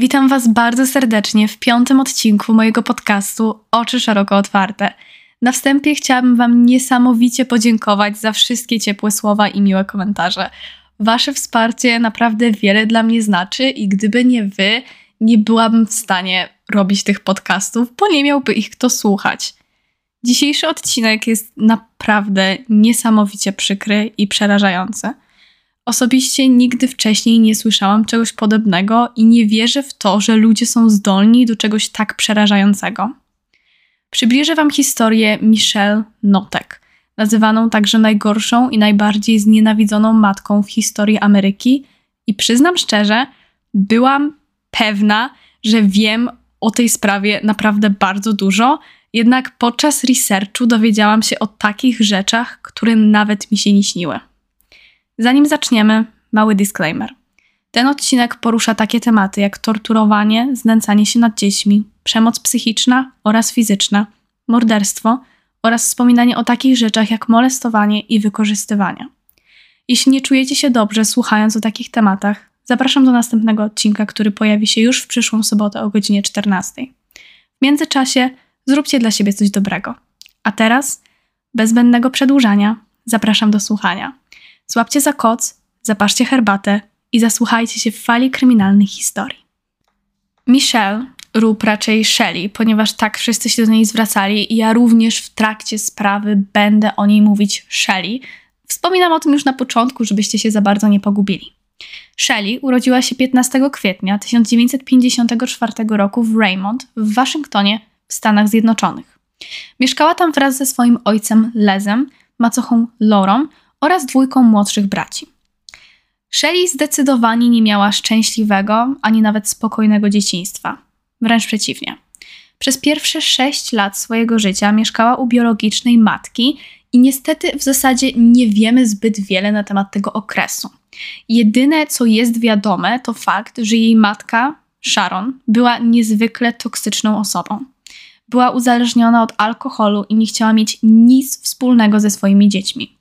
Witam Was bardzo serdecznie w piątym odcinku mojego podcastu Oczy Szeroko Otwarte. Na wstępie chciałabym Wam niesamowicie podziękować za wszystkie ciepłe słowa i miłe komentarze. Wasze wsparcie naprawdę wiele dla mnie znaczy i gdyby nie Wy, nie byłabym w stanie robić tych podcastów, bo nie miałby ich kto słuchać. Dzisiejszy odcinek jest naprawdę niesamowicie przykry i przerażający. Osobiście nigdy wcześniej nie słyszałam czegoś podobnego i nie wierzę w to, że ludzie są zdolni do czegoś tak przerażającego. Przybliżę Wam historię Michelle Notek, nazywaną także najgorszą i najbardziej znienawidzoną matką w historii Ameryki, i przyznam szczerze, byłam pewna, że wiem o tej sprawie naprawdę bardzo dużo, jednak podczas researchu dowiedziałam się o takich rzeczach, które nawet mi się nie śniły. Zanim zaczniemy, mały disclaimer. Ten odcinek porusza takie tematy jak torturowanie, znęcanie się nad dziećmi, przemoc psychiczna oraz fizyczna, morderstwo oraz wspominanie o takich rzeczach jak molestowanie i wykorzystywanie. Jeśli nie czujecie się dobrze słuchając o takich tematach, zapraszam do następnego odcinka, który pojawi się już w przyszłą sobotę o godzinie 14. W międzyczasie zróbcie dla siebie coś dobrego. A teraz, bez zbędnego przedłużania, zapraszam do słuchania. Złapcie za koc, zapaszcie herbatę i zasłuchajcie się w fali kryminalnych historii. Michelle, lub raczej Shelley, ponieważ tak wszyscy się do niej zwracali i ja również w trakcie sprawy będę o niej mówić Shelley. Wspominam o tym już na początku, żebyście się za bardzo nie pogubili. Shelley urodziła się 15 kwietnia 1954 roku w Raymond w Waszyngtonie w Stanach Zjednoczonych. Mieszkała tam wraz ze swoim ojcem Lezem, macochą Lorą oraz dwójką młodszych braci. Shelley zdecydowanie nie miała szczęśliwego ani nawet spokojnego dzieciństwa. Wręcz przeciwnie. Przez pierwsze sześć lat swojego życia mieszkała u biologicznej matki i niestety w zasadzie nie wiemy zbyt wiele na temat tego okresu. Jedyne, co jest wiadome, to fakt, że jej matka, Sharon, była niezwykle toksyczną osobą. Była uzależniona od alkoholu i nie chciała mieć nic wspólnego ze swoimi dziećmi.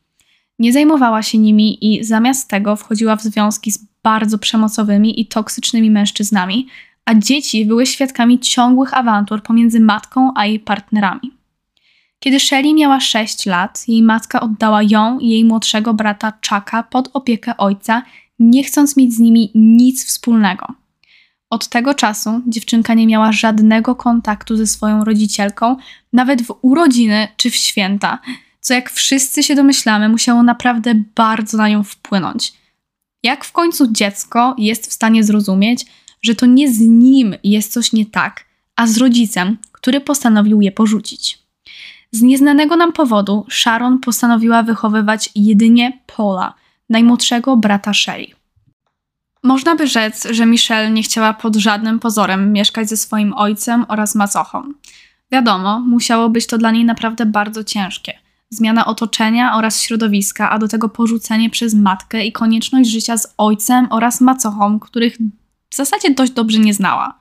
Nie zajmowała się nimi i zamiast tego wchodziła w związki z bardzo przemocowymi i toksycznymi mężczyznami, a dzieci były świadkami ciągłych awantur pomiędzy matką a jej partnerami. Kiedy Shelley miała 6 lat, jej matka oddała ją i jej młodszego brata Chucka pod opiekę ojca, nie chcąc mieć z nimi nic wspólnego. Od tego czasu dziewczynka nie miała żadnego kontaktu ze swoją rodzicielką, nawet w urodziny czy w święta, co jak wszyscy się domyślamy, musiało naprawdę bardzo na nią wpłynąć. Jak w końcu dziecko jest w stanie zrozumieć, że to nie z nim jest coś nie tak, a z rodzicem, który postanowił je porzucić? Z nieznanego nam powodu Sharon postanowiła wychowywać jedynie Paula, najmłodszego brata Shelley. Można by rzec, że Michelle nie chciała pod żadnym pozorem mieszkać ze swoim ojcem oraz macochą. Wiadomo, musiało być to dla niej naprawdę bardzo ciężkie – zmiana otoczenia oraz środowiska, a do tego porzucenie przez matkę i konieczność życia z ojcem oraz macochą, których w zasadzie dość dobrze nie znała.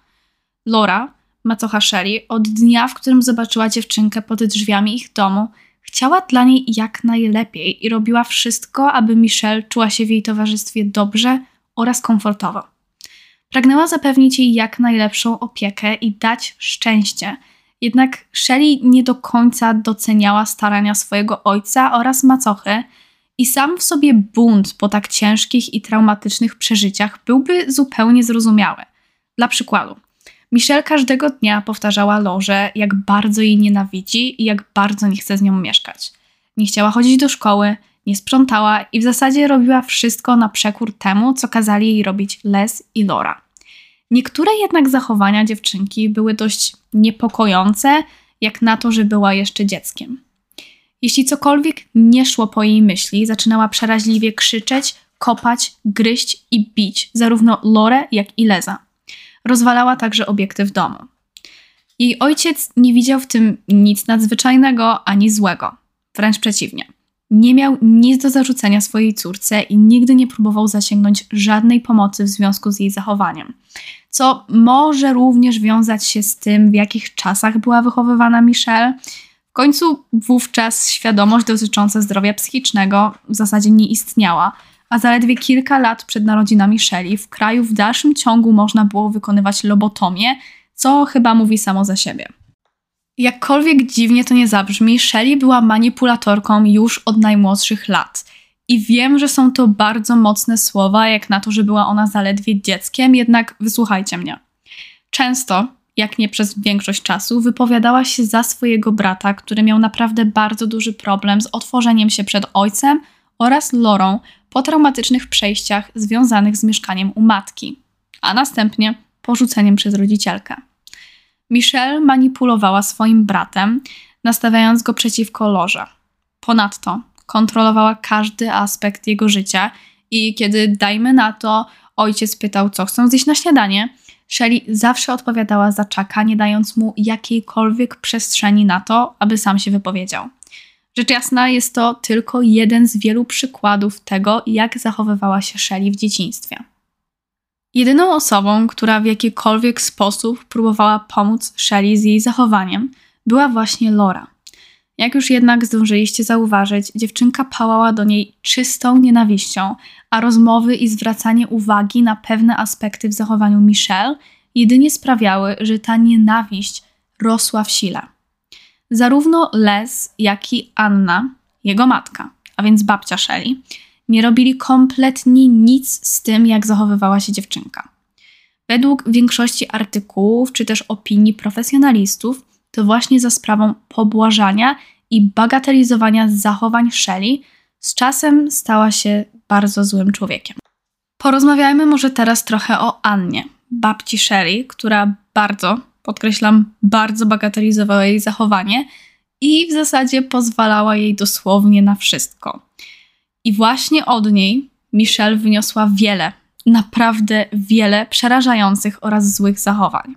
Laura, macocha Shelly, od dnia, w którym zobaczyła dziewczynkę pod drzwiami ich domu, chciała dla niej jak najlepiej i robiła wszystko, aby Michelle czuła się w jej towarzystwie dobrze oraz komfortowo. Pragnęła zapewnić jej jak najlepszą opiekę i dać szczęście – jednak Shelley nie do końca doceniała starania swojego ojca oraz macochy i sam w sobie bunt po tak ciężkich i traumatycznych przeżyciach byłby zupełnie zrozumiały. Dla przykładu, Michelle każdego dnia powtarzała Lorze, jak bardzo jej nienawidzi i jak bardzo nie chce z nią mieszkać. Nie chciała chodzić do szkoły, nie sprzątała i w zasadzie robiła wszystko na przekór temu, co kazali jej robić Les i Laura. Niektóre jednak zachowania dziewczynki były dość niepokojące, jak na to, że była jeszcze dzieckiem. Jeśli cokolwiek nie szło po jej myśli, zaczynała przeraźliwie krzyczeć, kopać, gryźć i bić zarówno Lorę, jak i Leza. Rozwalała także obiekty w domu. Jej ojciec nie widział w tym nic nadzwyczajnego ani złego. Wręcz przeciwnie. Nie miał nic do zarzucenia swojej córce i nigdy nie próbował zasięgnąć żadnej pomocy w związku z jej zachowaniem co może również wiązać się z tym, w jakich czasach była wychowywana Michelle. W końcu wówczas świadomość dotycząca zdrowia psychicznego w zasadzie nie istniała, a zaledwie kilka lat przed narodzinami Shelley w kraju w dalszym ciągu można było wykonywać lobotomię, co chyba mówi samo za siebie. Jakkolwiek dziwnie to nie zabrzmi, Shelley była manipulatorką już od najmłodszych lat. I wiem, że są to bardzo mocne słowa, jak na to, że była ona zaledwie dzieckiem, jednak wysłuchajcie mnie. Często, jak nie przez większość czasu, wypowiadała się za swojego brata, który miał naprawdę bardzo duży problem z otworzeniem się przed ojcem oraz Lorą po traumatycznych przejściach związanych z mieszkaniem u matki, a następnie porzuceniem przez rodzicielkę. Michelle manipulowała swoim bratem, nastawiając go przeciwko Lorze. Ponadto kontrolowała każdy aspekt jego życia i kiedy, dajmy na to, ojciec pytał, co chcą zjeść na śniadanie, Shelley zawsze odpowiadała za Chucka, nie dając mu jakiejkolwiek przestrzeni na to, aby sam się wypowiedział. Rzecz jasna, jest to tylko jeden z wielu przykładów tego, jak zachowywała się Shelley w dzieciństwie. Jedyną osobą, która w jakikolwiek sposób próbowała pomóc Shelley z jej zachowaniem, była właśnie Laura. Jak już jednak zdążyliście zauważyć, dziewczynka pałała do niej czystą nienawiścią, a rozmowy i zwracanie uwagi na pewne aspekty w zachowaniu Michelle jedynie sprawiały, że ta nienawiść rosła w sile. Zarówno Les, jak i Anna, jego matka, a więc babcia Shelley, nie robili kompletnie nic z tym, jak zachowywała się dziewczynka. Według większości artykułów czy też opinii profesjonalistów, to właśnie za sprawą pobłażania i bagatelizowania zachowań Shelley z czasem stała się bardzo złym człowiekiem. Porozmawiajmy może teraz trochę o Annie, babci Shelley, która bardzo, podkreślam, bardzo bagatelizowała jej zachowanie i w zasadzie pozwalała jej dosłownie na wszystko. I właśnie od niej Michelle wyniosła wiele, naprawdę wiele przerażających oraz złych zachowań.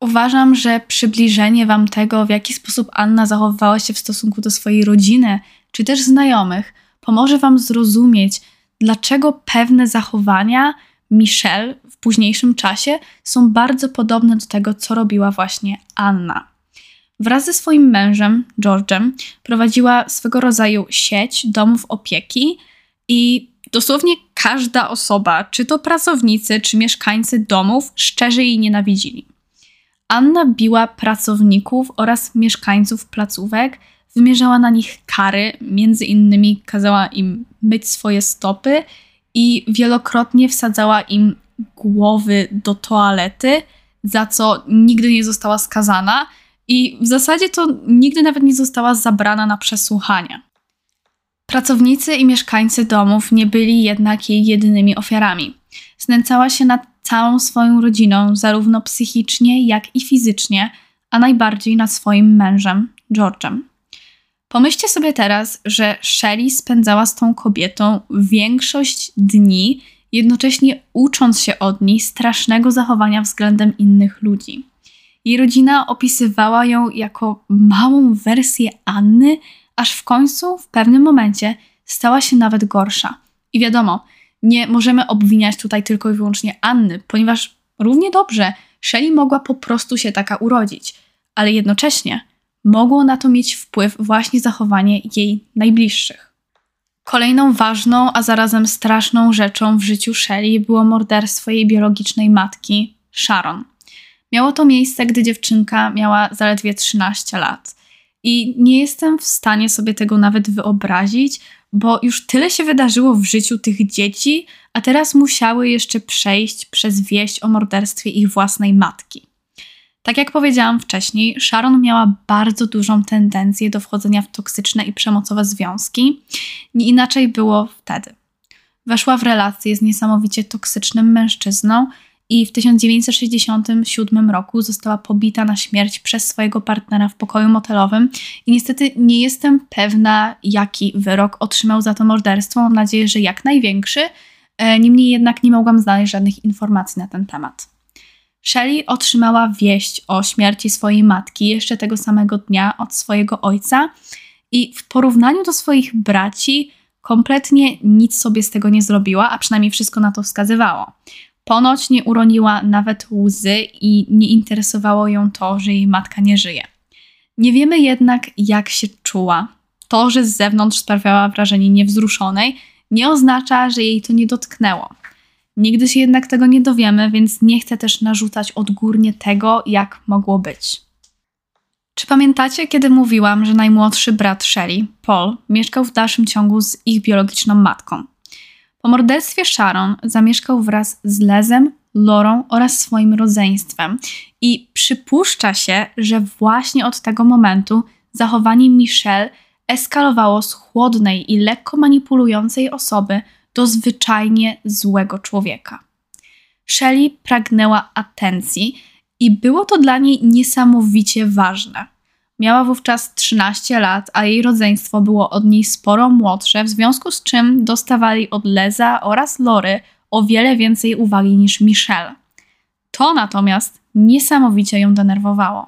Uważam, że przybliżenie Wam tego, w jaki sposób Anna zachowywała się w stosunku do swojej rodziny czy też znajomych, pomoże Wam zrozumieć, dlaczego pewne zachowania Michelle w późniejszym czasie są bardzo podobne do tego, co robiła właśnie Anna. Wraz ze swoim mężem, George'em, prowadziła swego rodzaju sieć domów opieki i dosłownie każda osoba, czy to pracownicy, czy mieszkańcy domów, szczerze jej nienawidzili. Anna biła pracowników oraz mieszkańców placówek, wymierzała na nich kary, między innymi kazała im myć swoje stopy i wielokrotnie wsadzała im głowy do toalety, za co nigdy nie została skazana i w zasadzie to nigdy nawet nie została zabrana na przesłuchanie. Pracownicy i mieszkańcy domów nie byli jednak jej jedynymi ofiarami. Znęcała się nad całą swoją rodziną, zarówno psychicznie, jak i fizycznie, a najbardziej nad swoim mężem, George'em. Pomyślcie sobie teraz, że Shelley spędzała z tą kobietą większość dni, jednocześnie ucząc się od niej strasznego zachowania względem innych ludzi. Jej rodzina opisywała ją jako małą wersję Anny, aż w końcu, w pewnym momencie, stała się nawet gorsza. I wiadomo, nie możemy obwiniać tutaj tylko i wyłącznie Anny, ponieważ równie dobrze Shelley mogła po prostu się taka urodzić, ale jednocześnie mogło na to mieć wpływ właśnie zachowanie jej najbliższych. Kolejną ważną, a zarazem straszną rzeczą w życiu Shelley było morderstwo jej biologicznej matki, Sharon. Miało to miejsce, gdy dziewczynka miała zaledwie 13 lat. I nie jestem w stanie sobie tego nawet wyobrazić, bo już tyle się wydarzyło w życiu tych dzieci, a teraz musiały jeszcze przejść przez wieść o morderstwie ich własnej matki. Tak jak powiedziałam wcześniej, Sharon miała bardzo dużą tendencję do wchodzenia w toksyczne i przemocowe związki. Nie inaczej było wtedy. Weszła w relację z niesamowicie toksycznym mężczyzną i w 1967 roku została pobita na śmierć przez swojego partnera w pokoju motelowym. I niestety nie jestem pewna, jaki wyrok otrzymał za to morderstwo. Mam nadzieję, że jak największy. E, niemniej jednak nie mogłam znaleźć żadnych informacji na ten temat. Shelley otrzymała wieść o śmierci swojej matki jeszcze tego samego dnia od swojego ojca i w porównaniu do swoich braci kompletnie nic sobie z tego nie zrobiła, a przynajmniej wszystko na to wskazywało. Ponoć nie uroniła nawet łzy i nie interesowało ją to, że jej matka nie żyje. Nie wiemy jednak, jak się czuła. To, że z zewnątrz sprawiała wrażenie niewzruszonej, nie oznacza, że jej to nie dotknęło. Nigdy się jednak tego nie dowiemy, więc nie chcę też narzucać odgórnie tego, jak mogło być. Czy pamiętacie, kiedy mówiłam, że najmłodszy brat Shelley, Paul, mieszkał w dalszym ciągu z ich biologiczną matką? Morderstwie Sharon zamieszkał wraz z Lezem, Lorą oraz swoim rodzeństwem i przypuszcza się, że właśnie od tego momentu zachowanie Michelle eskalowało z chłodnej i lekko manipulującej osoby do zwyczajnie złego człowieka. Shelley pragnęła atencji i było to dla niej niesamowicie ważne. Miała wówczas 13 lat, a jej rodzeństwo było od niej sporo młodsze, w związku z czym dostawali od Leza oraz Lory o wiele więcej uwagi niż Michelle. To natomiast niesamowicie ją denerwowało.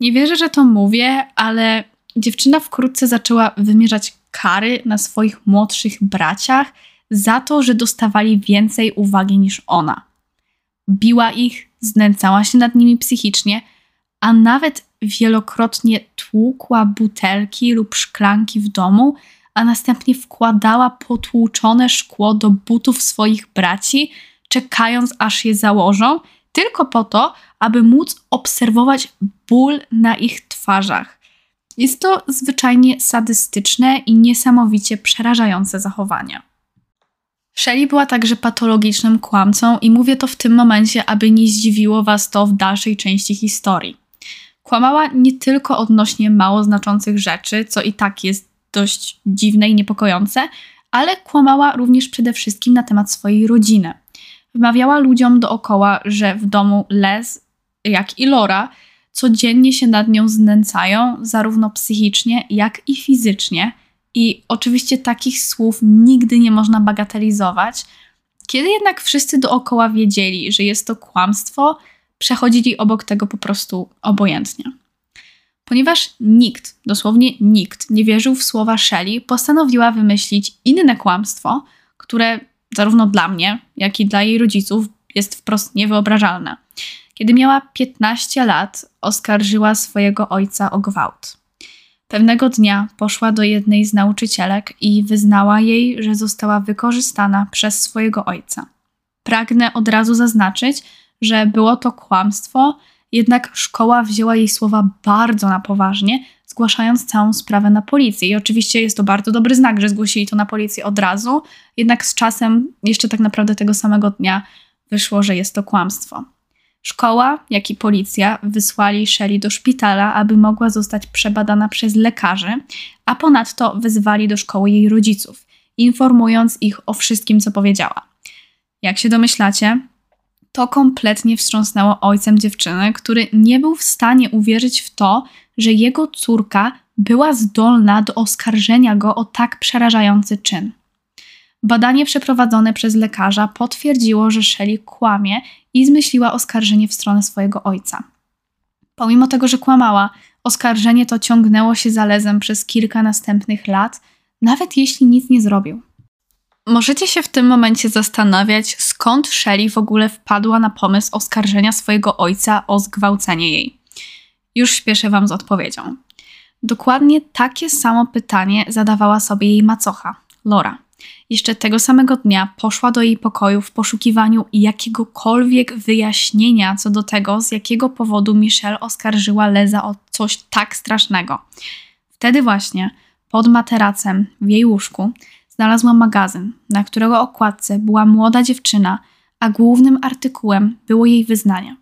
Nie wierzę, że to mówię, ale dziewczyna wkrótce zaczęła wymierzać kary na swoich młodszych braciach za to, że dostawali więcej uwagi niż ona. Biła ich, znęcała się nad nimi psychicznie, a nawet wielokrotnie tłukła butelki lub szklanki w domu, a następnie wkładała potłuczone szkło do butów swoich braci, czekając aż je założą, tylko po to, aby móc obserwować ból na ich twarzach. Jest to zwyczajnie sadystyczne i niesamowicie przerażające zachowanie. Shelley była także patologicznym kłamcą i mówię to w tym momencie, aby nie zdziwiło Was to w dalszej części historii. Kłamała nie tylko odnośnie mało znaczących rzeczy, co i tak jest dość dziwne i niepokojące, ale kłamała również przede wszystkim na temat swojej rodziny. Wmawiała ludziom dookoła, że w domu Les, jak i Lora, codziennie się nad nią znęcają, zarówno psychicznie, jak i fizycznie. I oczywiście takich słów nigdy nie można bagatelizować. Kiedy jednak wszyscy dookoła wiedzieli, że jest to kłamstwo, przechodzili obok tego po prostu obojętnie. Ponieważ nikt, dosłownie nikt, nie wierzył w słowa Shelley, postanowiła wymyślić inne kłamstwo, które zarówno dla mnie, jak i dla jej rodziców jest wprost niewyobrażalne. Kiedy miała 15 lat, oskarżyła swojego ojca o gwałt. Pewnego dnia poszła do jednej z nauczycielek i wyznała jej, że została wykorzystana przez swojego ojca. Pragnę od razu zaznaczyć, że było to kłamstwo, jednak szkoła wzięła jej słowa bardzo na poważnie, zgłaszając całą sprawę na policję. I oczywiście jest to bardzo dobry znak, że zgłosili to na policję od razu, jednak z czasem, jeszcze tak naprawdę tego samego dnia, wyszło, że jest to kłamstwo. Szkoła, jak i policja wysłali Shelley do szpitala, aby mogła zostać przebadana przez lekarzy, a ponadto wezwali do szkoły jej rodziców, informując ich o wszystkim, co powiedziała. Jak się domyślacie, to kompletnie wstrząsnęło ojcem dziewczyny, który nie był w stanie uwierzyć w to, że jego córka była zdolna do oskarżenia go o tak przerażający czyn. Badanie przeprowadzone przez lekarza potwierdziło, że Shelley kłamie i zmyśliła oskarżenie w stronę swojego ojca. Pomimo tego, że kłamała, oskarżenie to ciągnęło się zalezem przez kilka następnych lat, nawet jeśli nic nie zrobił. Możecie się w tym momencie zastanawiać, skąd Shelley w ogóle wpadła na pomysł oskarżenia swojego ojca o zgwałcenie jej. Już śpieszę Wam z odpowiedzią. Dokładnie takie samo pytanie zadawała sobie jej macocha, Laura. Jeszcze tego samego dnia poszła do jej pokoju w poszukiwaniu jakiegokolwiek wyjaśnienia co do tego, z jakiego powodu Michelle oskarżyła Leza o coś tak strasznego. Wtedy właśnie, pod materacem w jej łóżku, znalazła magazyn, na którego okładce była młoda dziewczyna, a głównym artykułem było jej wyznanie.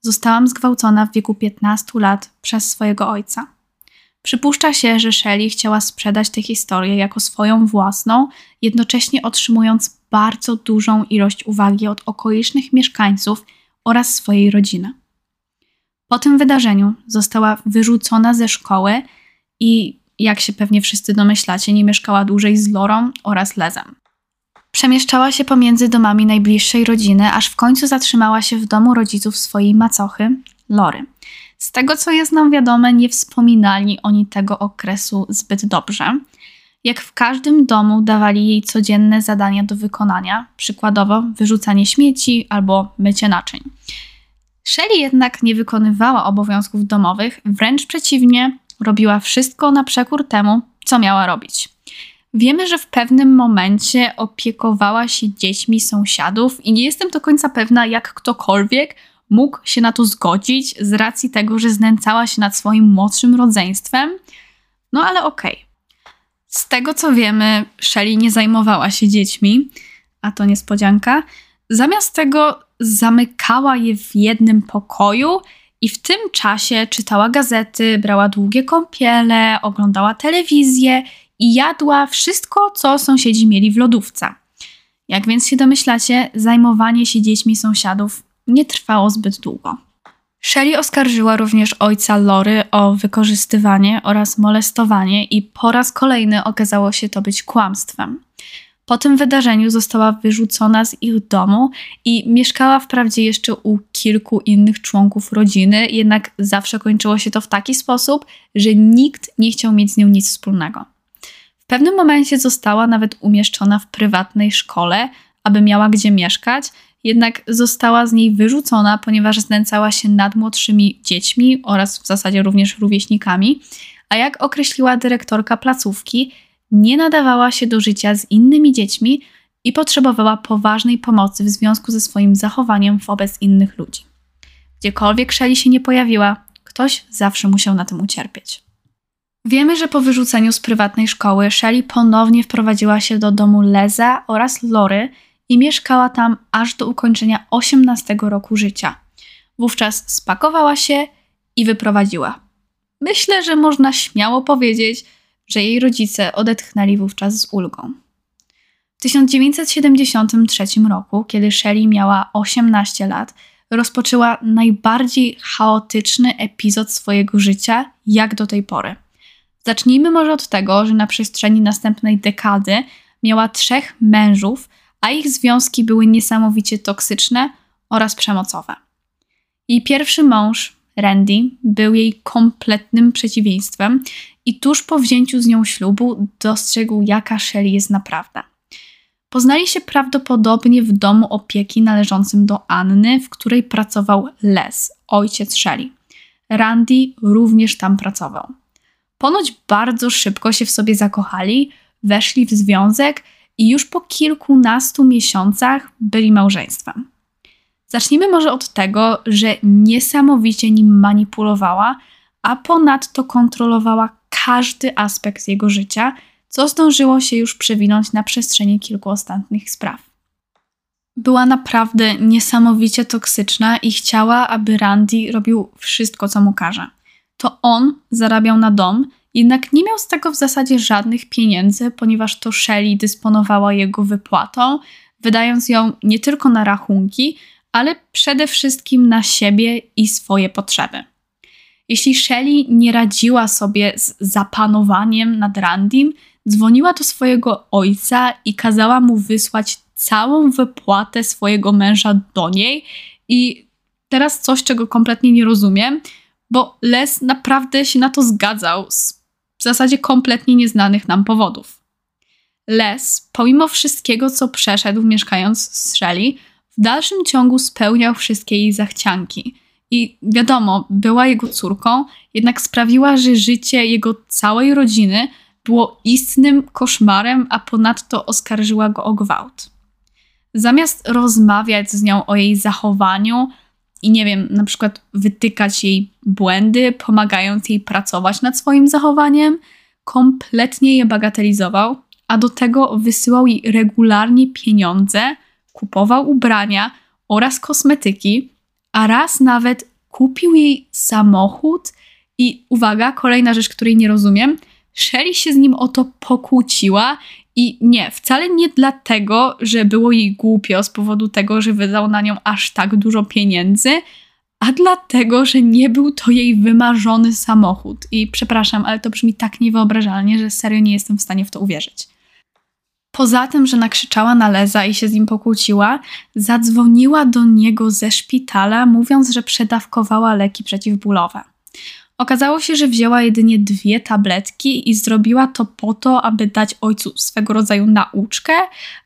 Zostałam zgwałcona w wieku 15 lat przez swojego ojca. Przypuszcza się, że Shelley chciała sprzedać tę historię jako swoją własną, jednocześnie otrzymując bardzo dużą ilość uwagi od okolicznych mieszkańców oraz swojej rodziny. Po tym wydarzeniu została wyrzucona ze szkoły i, jak się pewnie wszyscy domyślacie, nie mieszkała dłużej z Lorą oraz Lezem. Przemieszczała się pomiędzy domami najbliższej rodziny, aż w końcu zatrzymała się w domu rodziców swojej macochy, Lory. Z tego, co jest nam wiadome, nie wspominali oni tego okresu zbyt dobrze. Jak w każdym domu dawali jej codzienne zadania do wykonania, przykładowo wyrzucanie śmieci albo mycie naczyń. Shelley jednak nie wykonywała obowiązków domowych, wręcz przeciwnie, robiła wszystko na przekór temu, co miała robić. Wiemy, że w pewnym momencie opiekowała się dziećmi sąsiadów i nie jestem do końca pewna, jak ktokolwiek mógł się na to zgodzić z racji tego, że znęcała się nad swoim młodszym rodzeństwem. No ale okej. Okay. Z tego co wiemy, Shelley nie zajmowała się dziećmi, a to niespodzianka. Zamiast tego zamykała je w jednym pokoju i w tym czasie czytała gazety, brała długie kąpiele, oglądała telewizję i jadła wszystko, co sąsiedzi mieli w lodówce. Jak więc się domyślacie, zajmowanie się dziećmi sąsiadów nie trwało zbyt długo. Shelley oskarżyła również ojca Lory o wykorzystywanie oraz molestowanie i po raz kolejny okazało się to być kłamstwem. Po tym wydarzeniu została wyrzucona z ich domu i mieszkała wprawdzie jeszcze u kilku innych członków rodziny, jednak zawsze kończyło się to w taki sposób, że nikt nie chciał mieć z nią nic wspólnego. W pewnym momencie została nawet umieszczona w prywatnej szkole, aby miała gdzie mieszkać, jednak została z niej wyrzucona, ponieważ znęcała się nad młodszymi dziećmi oraz w zasadzie również rówieśnikami, a jak określiła dyrektorka placówki, nie nadawała się do życia z innymi dziećmi i potrzebowała poważnej pomocy w związku ze swoim zachowaniem wobec innych ludzi. Gdziekolwiek Shelley się nie pojawiła, ktoś zawsze musiał na tym ucierpieć. Wiemy, że po wyrzuceniu z prywatnej szkoły Shelley ponownie wprowadziła się do domu Leza oraz Lory i mieszkała tam aż do ukończenia 18 roku życia. Wówczas spakowała się i wyprowadziła. Myślę, że można śmiało powiedzieć, że jej rodzice odetchnęli wówczas z ulgą. W 1973 roku, kiedy Shelley miała 18 lat, rozpoczęła najbardziej chaotyczny epizod swojego życia, jak do tej pory. Zacznijmy może od tego, że na przestrzeni następnej dekady miała trzech mężów, a ich związki były niesamowicie toksyczne oraz przemocowe. Jej pierwszy mąż, Randy, był jej kompletnym przeciwieństwem i tuż po wzięciu z nią ślubu dostrzegł, jaka Shelley jest naprawdę. Poznali się prawdopodobnie w domu opieki należącym do Anny, w której pracował Les, ojciec Shelley. Randy również tam pracował. Ponoć bardzo szybko się w sobie zakochali, weszli w związek i już po kilkunastu miesiącach byli małżeństwem. Zacznijmy może od tego, że niesamowicie nim manipulowała, a ponadto kontrolowała każdy aspekt jego życia, co zdążyło się już przewinąć na przestrzeni kilku ostatnich spraw. Była naprawdę niesamowicie toksyczna i chciała, aby Randy robił wszystko, co mu każe. To on zarabiał na dom, jednak nie miał z tego w zasadzie żadnych pieniędzy, ponieważ to Shelley dysponowała jego wypłatą, wydając ją nie tylko na rachunki, ale przede wszystkim na siebie i swoje potrzeby. Jeśli Shelley nie radziła sobie z zapanowaniem nad Randim, dzwoniła do swojego ojca i kazała mu wysłać całą wypłatę swojego męża do niej. I teraz coś, czego kompletnie nie rozumiem, bo Les naprawdę się na to zgadzał z w zasadzie kompletnie nieznanych nam powodów. Les, pomimo wszystkiego, co przeszedł mieszkając z Shelley, w dalszym ciągu spełniał wszystkie jej zachcianki. I wiadomo, była jego córką, jednak sprawiła, że życie jego całej rodziny było istnym koszmarem, a ponadto oskarżyła go o gwałt. Zamiast rozmawiać z nią o jej zachowaniu i nie wiem, na przykład wytykać jej błędy, pomagając jej pracować nad swoim zachowaniem, kompletnie je bagatelizował, a do tego wysyłał jej regularnie pieniądze, kupował ubrania oraz kosmetyki, a raz nawet kupił jej samochód i uwaga, kolejna rzecz, której nie rozumiem, Sherry się z nim o to pokłóciła i nie, wcale nie dlatego, że było jej głupio z powodu tego, że wydał na nią aż tak dużo pieniędzy, a dlatego, że nie był to jej wymarzony samochód. I przepraszam, ale to brzmi tak niewyobrażalnie, że serio nie jestem w stanie w to uwierzyć. Poza tym, że nakrzyczała na Leza i się z nim pokłóciła, zadzwoniła do niego ze szpitala, mówiąc, że przedawkowała leki przeciwbólowe. Okazało się, że wzięła jedynie dwie tabletki i zrobiła to po to, aby dać ojcu swego rodzaju nauczkę,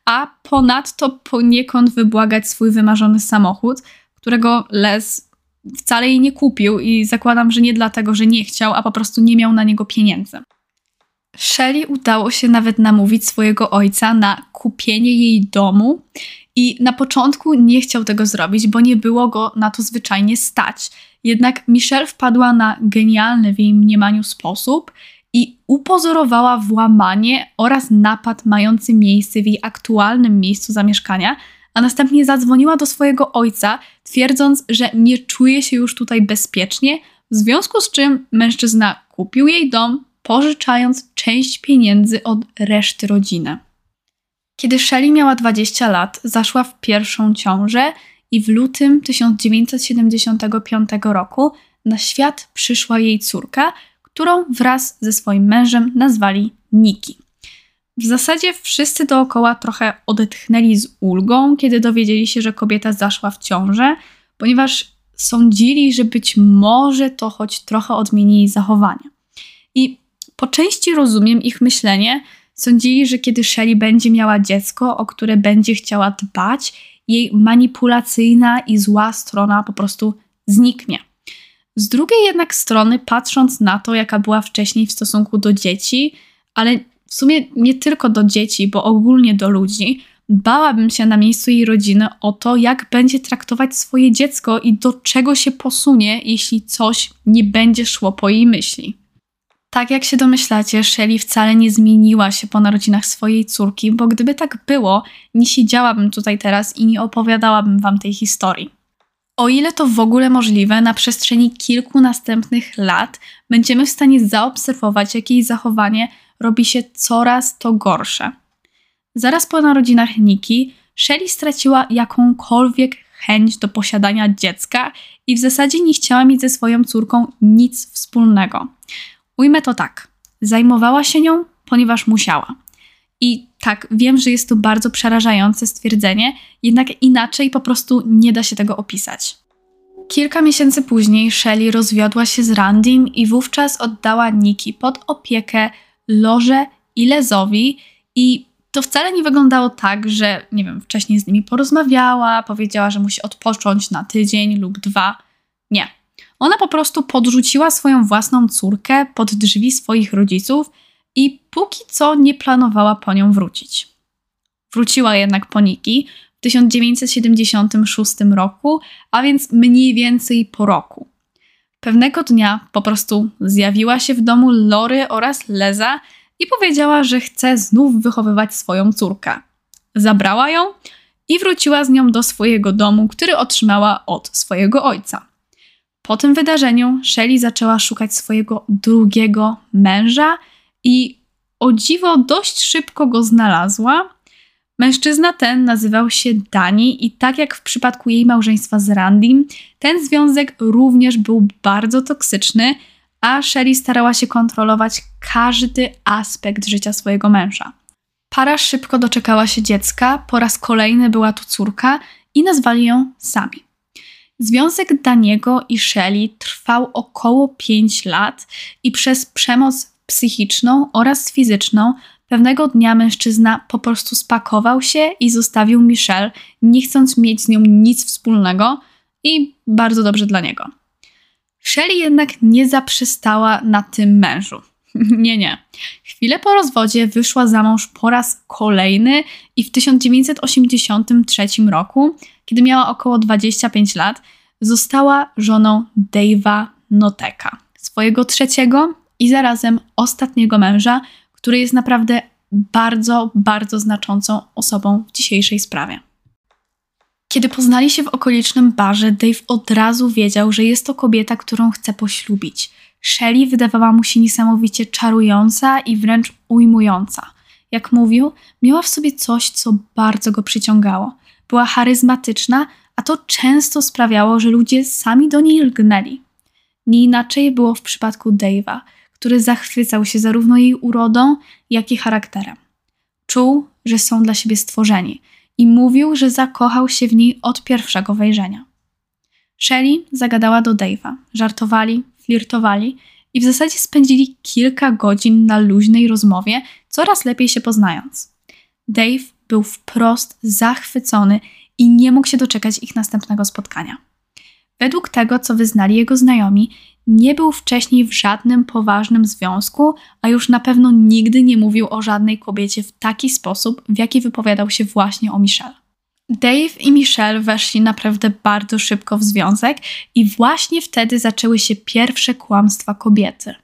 a ponadto poniekąd wybłagać swój wymarzony samochód, którego Les wcale jej nie kupił i zakładam, że nie dlatego, że nie chciał, a po prostu nie miał na niego pieniędzy. Shelley udało się nawet namówić swojego ojca na kupienie jej domu i na początku nie chciał tego zrobić, bo nie było go na to zwyczajnie stać. Jednak Michelle wpadła na genialny w jej mniemaniu sposób i upozorowała włamanie oraz napad mający miejsce w jej aktualnym miejscu zamieszkania, a następnie zadzwoniła do swojego ojca, twierdząc, że nie czuje się już tutaj bezpiecznie, w związku z czym mężczyzna kupił jej dom, pożyczając część pieniędzy od reszty rodziny. Kiedy Shelley miała 20 lat, zaszła w pierwszą ciążę i w lutym 1975 roku na świat przyszła jej córka, którą wraz ze swoim mężem nazwali Nikki. W zasadzie wszyscy dookoła trochę odetchnęli z ulgą, kiedy dowiedzieli się, że kobieta zaszła w ciążę, ponieważ sądzili, że być może to choć trochę odmieni jej zachowanie. I po części rozumiem ich myślenie. Sądzili, że kiedy Shelley będzie miała dziecko, o które będzie chciała dbać, jej manipulacyjna i zła strona po prostu zniknie. Z drugiej jednak strony, patrząc na to, jaka była wcześniej w stosunku do dzieci, ale w sumie nie tylko do dzieci, bo ogólnie do ludzi, bałabym się na miejscu jej rodziny o to, jak będzie traktować swoje dziecko i do czego się posunie, jeśli coś nie będzie szło po jej myśli. Tak jak się domyślacie, Shelly wcale nie zmieniła się po narodzinach swojej córki, bo gdyby tak było, nie siedziałabym tutaj teraz i nie opowiadałabym wam tej historii. O ile to w ogóle możliwe, na przestrzeni kilku następnych lat będziemy w stanie zaobserwować, jak jej zachowanie robi się coraz to gorsze. Zaraz po narodzinach Niki, Shelly straciła jakąkolwiek chęć do posiadania dziecka i w zasadzie nie chciała mieć ze swoją córką nic wspólnego. Ujmę to tak. Zajmowała się nią, ponieważ musiała. I tak, wiem, że jest to bardzo przerażające stwierdzenie, jednak inaczej po prostu nie da się tego opisać. Kilka miesięcy później Shelley rozwiodła się z Randym i wówczas oddała Niki pod opiekę Loże i Lezowi i to wcale nie wyglądało tak, że, nie wiem, wcześniej z nimi porozmawiała, powiedziała, że musi odpocząć na tydzień lub dwa. Ona po prostu podrzuciła swoją własną córkę pod drzwi swoich rodziców i póki co nie planowała po nią wrócić. Wróciła jednak po Niki w 1976 roku, a więc mniej więcej po roku. Pewnego dnia po prostu zjawiła się w domu Lory oraz Leza i powiedziała, że chce znów wychowywać swoją córkę. Zabrała ją i wróciła z nią do swojego domu, który otrzymała od swojego ojca. Po tym wydarzeniu Shelley zaczęła szukać swojego drugiego męża i o dziwo dość szybko go znalazła. Mężczyzna ten nazywał się Dani i tak jak w przypadku jej małżeństwa z Randym, ten związek również był bardzo toksyczny, a Sherry starała się kontrolować każdy aspekt życia swojego męża. Para szybko doczekała się dziecka, po raz kolejny była to córka i nazwali ją Sami. Związek Daniego i Shelly trwał około 5 lat i przez przemoc psychiczną oraz fizyczną pewnego dnia mężczyzna po prostu spakował się i zostawił Michelle, nie chcąc mieć z nią nic wspólnego i bardzo dobrze dla niego. Shelley jednak nie zaprzestała na tym mężu. nie, nie. Chwilę po rozwodzie wyszła za mąż po raz kolejny i w 1983 roku, kiedy miała około 25 lat, została żoną Dave'a Noteka, swojego trzeciego i zarazem ostatniego męża, który jest naprawdę bardzo, bardzo znaczącą osobą w dzisiejszej sprawie. Kiedy poznali się w okolicznym barze, Dave od razu wiedział, że jest to kobieta, którą chce poślubić. Shelley wydawała mu się niesamowicie czarująca i wręcz ujmująca. Jak mówił, miała w sobie coś, co bardzo go przyciągało. Była charyzmatyczna, a to często sprawiało, że ludzie sami do niej lgnęli. Nie inaczej było w przypadku Dave'a, który zachwycał się zarówno jej urodą, jak i charakterem. Czuł, że są dla siebie stworzeni i mówił, że zakochał się w niej od pierwszego wejrzenia. Shelley zagadała do Dave'a, żartowali, flirtowali i w zasadzie spędzili kilka godzin na luźnej rozmowie, coraz lepiej się poznając. Dave był wprost zachwycony i nie mógł się doczekać ich następnego spotkania. Według tego, co wyznali jego znajomi, nie był wcześniej w żadnym poważnym związku, a już na pewno nigdy nie mówił o żadnej kobiecie w taki sposób, w jaki wypowiadał się właśnie o Michelle. Dave i Michelle weszli naprawdę bardzo szybko w związek i właśnie wtedy zaczęły się pierwsze kłamstwa kobiety.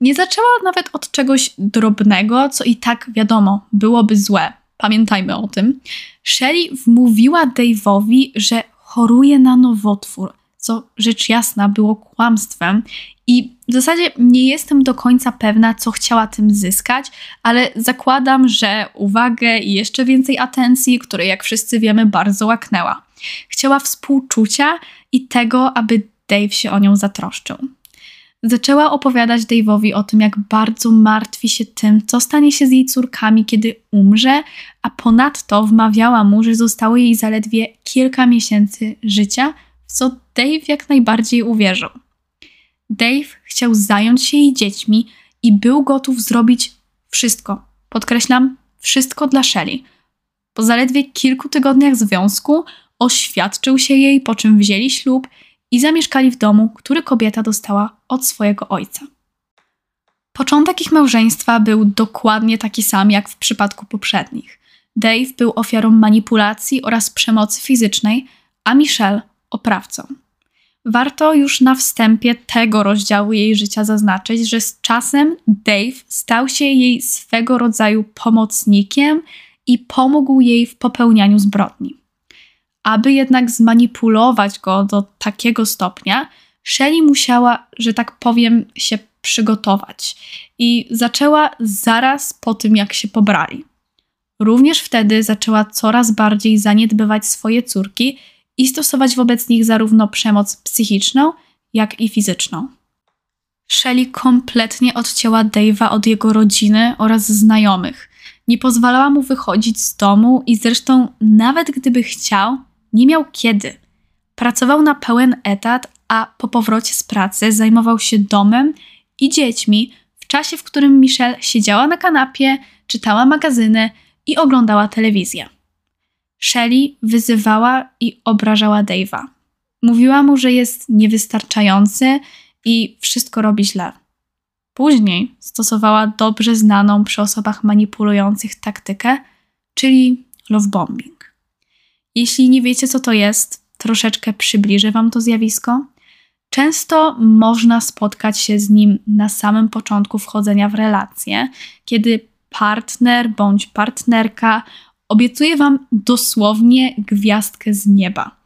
Nie zaczęła nawet od czegoś drobnego, co i tak wiadomo, byłoby złe. Pamiętajmy o tym. Shelley wmówiła Dave'owi, że choruje na nowotwór, co rzecz jasna było kłamstwem. I w zasadzie nie jestem do końca pewna, co chciała tym zyskać, ale zakładam, że uwagę i jeszcze więcej atencji, której jak wszyscy wiemy bardzo łaknęła. Chciała współczucia i tego, aby Dave się o nią zatroszczył. Zaczęła opowiadać Dave'owi o tym, jak bardzo martwi się tym, co stanie się z jej córkami, kiedy umrze, a ponadto wmawiała mu, że zostało jej zaledwie kilka miesięcy życia, w co Dave jak najbardziej uwierzył. Dave chciał zająć się jej dziećmi i był gotów zrobić wszystko. Podkreślam, wszystko dla Shelley. Po zaledwie kilku tygodniach związku oświadczył się jej, po czym wzięli ślub i zamieszkali w domu, który kobieta dostała od swojego ojca. Początek ich małżeństwa był dokładnie taki sam jak w przypadku poprzednich. Dave był ofiarą manipulacji oraz przemocy fizycznej, a Michelle oprawcą. Warto już na wstępie tego rozdziału jej życia zaznaczyć, że z czasem Dave stał się jej swego rodzaju pomocnikiem i pomógł jej w popełnianiu zbrodni. Aby jednak zmanipulować go do takiego stopnia, Shelley musiała, że tak powiem, się przygotować i zaczęła zaraz po tym, jak się pobrali. Również wtedy zaczęła coraz bardziej zaniedbywać swoje córki i stosować wobec nich zarówno przemoc psychiczną, jak i fizyczną. Shelley kompletnie odcięła Dave'a od jego rodziny oraz znajomych. Nie pozwalała mu wychodzić z domu i zresztą, nawet gdyby chciał, nie miał kiedy. Pracował na pełen etat, a po powrocie z pracy zajmował się domem i dziećmi w czasie, w którym Michelle siedziała na kanapie, czytała magazyny i oglądała telewizję. Shelley wyzywała i obrażała Dave'a. Mówiła mu, że jest niewystarczający i wszystko robi źle. Później stosowała dobrze znaną przy osobach manipulujących taktykę, czyli love bombing. Jeśli nie wiecie, co to jest, troszeczkę przybliżę Wam to zjawisko. Często można spotkać się z nim na samym początku wchodzenia w relacje, kiedy partner bądź partnerka obiecuje Wam dosłownie gwiazdkę z nieba.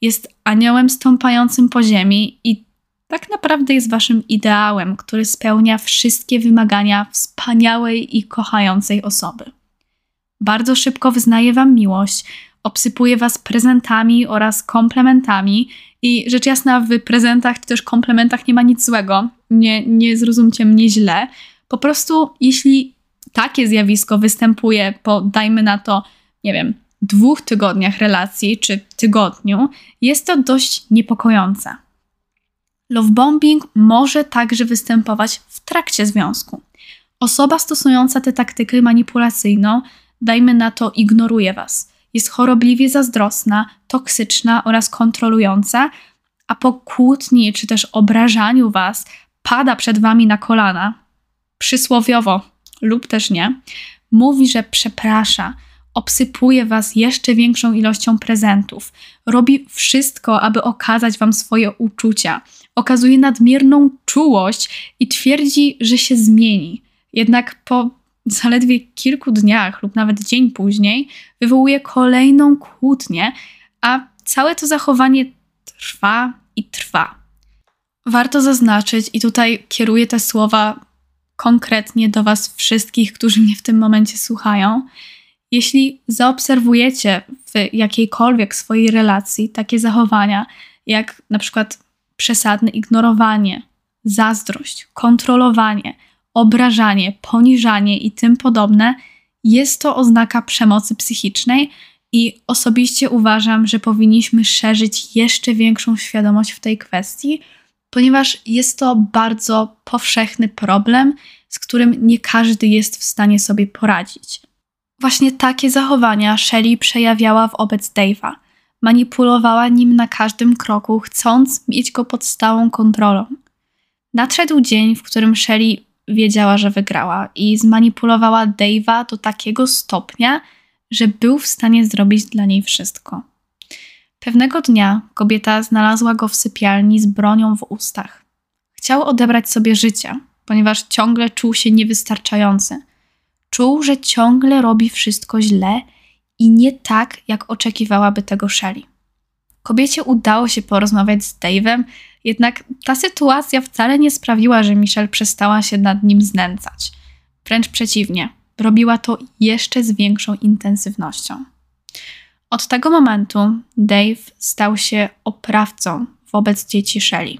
Jest aniołem stąpającym po ziemi i tak naprawdę jest Waszym ideałem, który spełnia wszystkie wymagania wspaniałej i kochającej osoby. Bardzo szybko wyznaje Wam miłość, obsypuje Was prezentami oraz komplementami. I rzecz jasna, w prezentach czy też komplementach nie ma nic złego. Nie, nie zrozumcie mnie źle. Po prostu, jeśli takie zjawisko występuje po, dajmy na to, nie wiem, dwóch tygodniach relacji czy tygodniu, jest to dość niepokojące. Love bombing może także występować w trakcie związku. Osoba stosująca tę taktykę manipulacyjną, dajmy na to, ignoruje was. Jest chorobliwie zazdrosna, toksyczna oraz kontrolująca, a po kłótni czy też obrażaniu was pada przed wami na kolana, przysłowiowo lub też nie, mówi, że przeprasza, obsypuje was jeszcze większą ilością prezentów, robi wszystko, aby okazać wam swoje uczucia, okazuje nadmierną czułość i twierdzi, że się zmieni. Jednak po zaledwie kilku dniach lub nawet dzień później wywołuje kolejną kłótnię, a całe to zachowanie trwa i trwa. Warto zaznaczyć, i tutaj kieruję te słowa konkretnie do Was wszystkich, którzy mnie w tym momencie słuchają. Jeśli zaobserwujecie w jakiejkolwiek swojej relacji takie zachowania, jak na przykład przesadne ignorowanie, zazdrość, kontrolowanie, obrażanie, poniżanie i tym podobne, jest to oznaka przemocy psychicznej i osobiście uważam, że powinniśmy szerzyć jeszcze większą świadomość w tej kwestii, ponieważ jest to bardzo powszechny problem, z którym nie każdy jest w stanie sobie poradzić. Właśnie takie zachowania Shelley przejawiała wobec Dave'a. Manipulowała nim na każdym kroku, chcąc mieć go pod stałą kontrolą. Nadszedł dzień, w którym Shelly wiedziała, że wygrała i zmanipulowała Dave'a do takiego stopnia, że był w stanie zrobić dla niej wszystko. Pewnego dnia kobieta znalazła go w sypialni z bronią w ustach. Chciał odebrać sobie życie, ponieważ ciągle czuł się niewystarczający. Czuł, że ciągle robi wszystko źle i nie tak, jak oczekiwałaby tego Shelly. Kobiecie udało się porozmawiać z Dave'em, jednak ta sytuacja wcale nie sprawiła, że Michelle przestała się nad nim znęcać. Wręcz przeciwnie, robiła to jeszcze z większą intensywnością. Od tego momentu Dave stał się oprawcą wobec dzieci Shelly.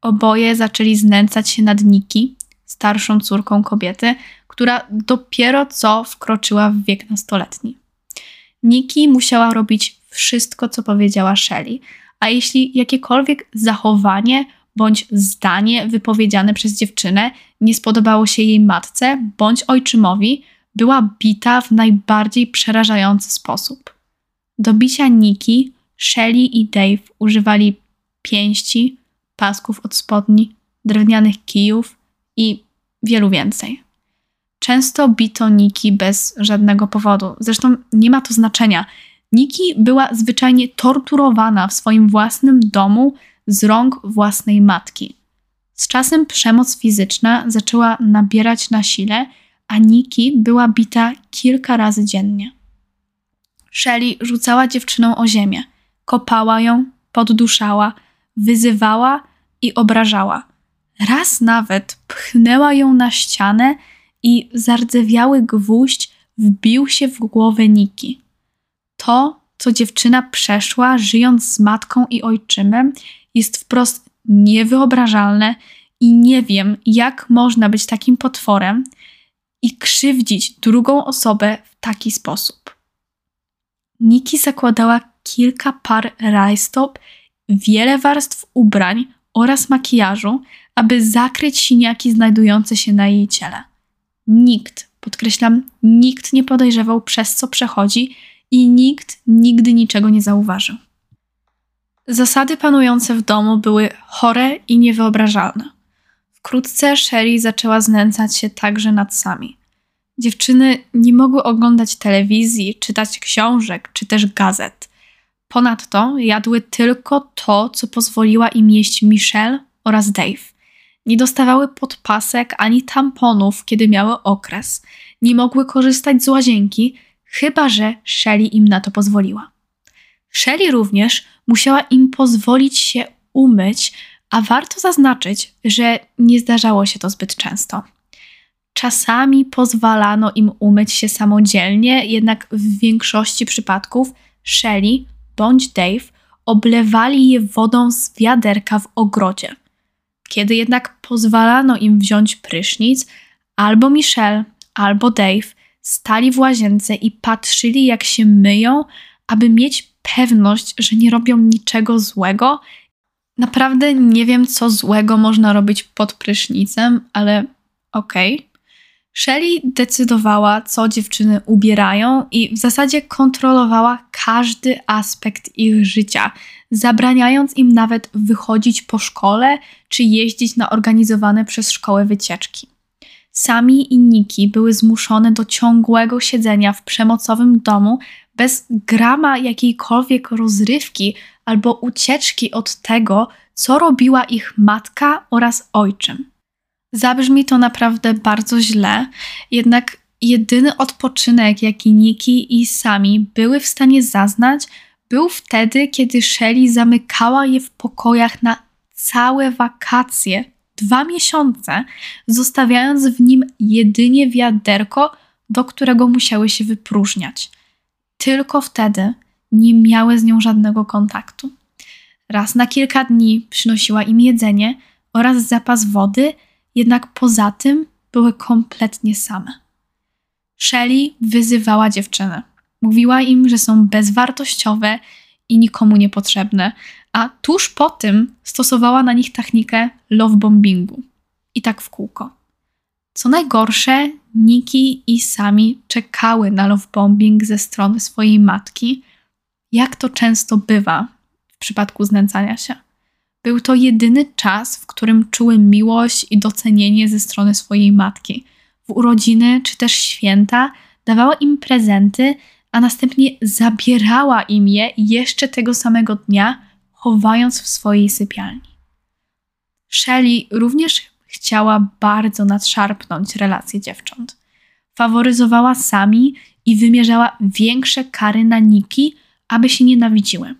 Oboje zaczęli znęcać się nad Nikki, starszą córką kobiety, która dopiero co wkroczyła w wiek nastoletni. Nikki musiała robić wszystko, co powiedziała Shelly, a jeśli jakiekolwiek zachowanie bądź zdanie wypowiedziane przez dziewczynę nie spodobało się jej matce bądź ojczymowi, była bita w najbardziej przerażający sposób. Do bicia Niki, Shelly i Dave używali pięści, pasków od spodni, drewnianych kijów i wielu więcej. Często bito Niki bez żadnego powodu. Zresztą nie ma to znaczenia. Niki była zwyczajnie torturowana w swoim własnym domu z rąk własnej matki. Z czasem przemoc fizyczna zaczęła nabierać na sile, a Niki była bita kilka razy dziennie. Shelly rzucała dziewczyną o ziemię, kopała ją, podduszała, wyzywała i obrażała. Raz nawet pchnęła ją na ścianę i zardzewiały gwóźdź wbił się w głowę Niki. To, co dziewczyna przeszła, żyjąc z matką i ojczymem, jest wprost niewyobrażalne i nie wiem, jak można być takim potworem i krzywdzić drugą osobę w taki sposób. Niki zakładała kilka par rajstop, wiele warstw ubrań oraz makijażu, aby zakryć siniaki znajdujące się na jej ciele. Nikt, podkreślam, nikt nie podejrzewał, przez co przechodzi i nikt nigdy niczego nie zauważył. Zasady panujące w domu były chore i niewyobrażalne. Wkrótce Sherry zaczęła znęcać się także nad sami. Dziewczyny nie mogły oglądać telewizji, czytać książek czy też gazet. Ponadto jadły tylko to, co pozwoliła im jeść Michelle oraz Dave. Nie dostawały podpasek ani tamponów, kiedy miały okres. Nie mogły korzystać z łazienki, chyba że Shelly im na to pozwoliła. Shelly również musiała im pozwolić się umyć, a warto zaznaczyć, że nie zdarzało się to zbyt często. Czasami pozwalano im umyć się samodzielnie, jednak w większości przypadków Shelly bądź Dave oblewali je wodą z wiaderka w ogrodzie. Kiedy jednak pozwalano im wziąć prysznic, albo Michelle, albo Dave stali w łazience i patrzyli, jak się myją, aby mieć pewność, że nie robią niczego złego. Naprawdę nie wiem, co złego można robić pod prysznicem, ale okej. Okay. Shelly decydowała, co dziewczyny ubierają i w zasadzie kontrolowała każdy aspekt ich życia, zabraniając im nawet wychodzić po szkole czy jeździć na organizowane przez szkołę wycieczki. Sami i Niki były zmuszone do ciągłego siedzenia w przemocowym domu bez grama jakiejkolwiek rozrywki albo ucieczki od tego, co robiła ich matka oraz ojczym. Zabrzmi to naprawdę bardzo źle, jednak jedyny odpoczynek, jaki Niki i Sami były w stanie zaznać, był wtedy, kiedy Shelly zamykała je w pokojach na całe wakacje, dwa miesiące, zostawiając w nim jedynie wiaderko, do którego musiały się wypróżniać. Tylko wtedy nie miały z nią żadnego kontaktu. Raz na kilka dni przynosiła im jedzenie oraz zapas wody, jednak poza tym były kompletnie same. Shelly wyzywała dziewczyny. Mówiła im, że są bezwartościowe i nikomu niepotrzebne, a tuż po tym stosowała na nich technikę love bombingu. I tak w kółko. Co najgorsze, Niki i Sami czekały na love bombing ze strony swojej matki, jak to często bywa w przypadku znęcania się. Był to jedyny czas, w którym czuły miłość i docenienie ze strony swojej matki. W urodziny czy też święta dawała im prezenty, a następnie zabierała im je jeszcze tego samego dnia, chowając w swojej sypialni. Shelley również chciała bardzo nadszarpnąć relacje dziewcząt. Faworyzowała sami i wymierzała większe kary na Niki, aby się nienawidziły.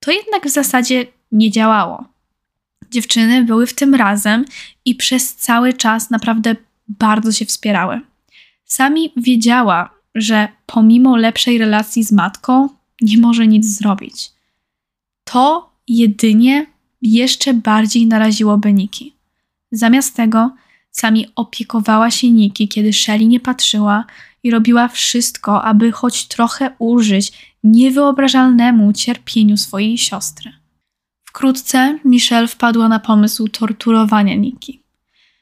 To jednak w zasadzie nie działało. Dziewczyny były w tym razem i przez cały czas naprawdę bardzo się wspierały. Sami wiedziała, że pomimo lepszej relacji z matką nie może nic zrobić. To jedynie jeszcze bardziej naraziłoby Niki. Zamiast tego sami opiekowała się Niki, kiedy Shelly nie patrzyła i robiła wszystko, aby choć trochę użyć niewyobrażalnemu cierpieniu swojej siostry. Wkrótce Michelle wpadła na pomysł torturowania Niki.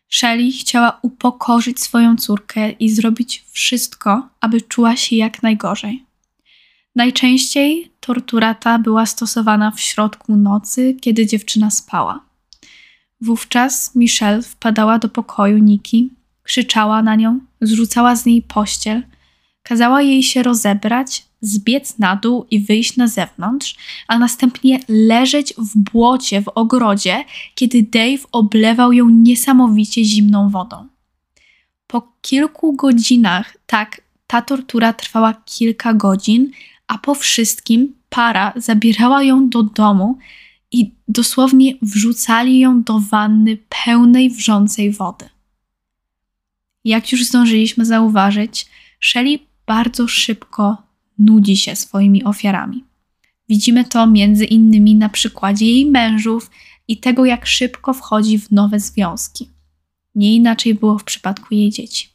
Shelley chciała upokorzyć swoją córkę i zrobić wszystko, aby czuła się jak najgorzej. Najczęściej tortura ta była stosowana w środku nocy, kiedy dziewczyna spała. Wówczas Michelle wpadała do pokoju Niki, krzyczała na nią, zrzucała z niej pościel, kazała jej się rozebrać, zbiec na dół i wyjść na zewnątrz, a następnie leżeć w błocie w ogrodzie, kiedy Dave oblewał ją niesamowicie zimną wodą. Po kilku godzinach, tak, ta tortura trwała kilka godzin, a po wszystkim para zabierała ją do domu i dosłownie wrzucali ją do wanny pełnej wrzącej wody. Jak już zdążyliśmy zauważyć, Shelley bardzo szybko nudzi się swoimi ofiarami. Widzimy to między innymi na przykładzie jej mężów i tego, jak szybko wchodzi w nowe związki. Nie inaczej było w przypadku jej dzieci.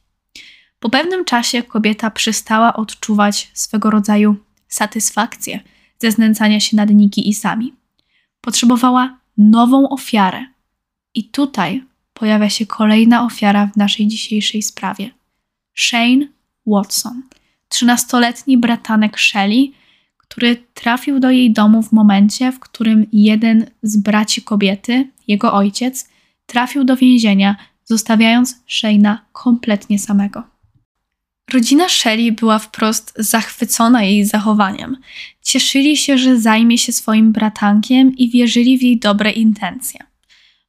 Po pewnym czasie kobieta przestała odczuwać swego rodzaju satysfakcję ze znęcania się nad Niki i sami. Potrzebowała nową ofiarę. I tutaj pojawia się kolejna ofiara w naszej dzisiejszej sprawie. Shane Watson, trzynastoletni bratanek Shelley, który trafił do jej domu w momencie, w którym jeden z braci kobiety, jego ojciec, trafił do więzienia, zostawiając Shane'a kompletnie samego. Rodzina Shelley była wprost zachwycona jej zachowaniem. Cieszyli się, że zajmie się swoim bratankiem i wierzyli w jej dobre intencje.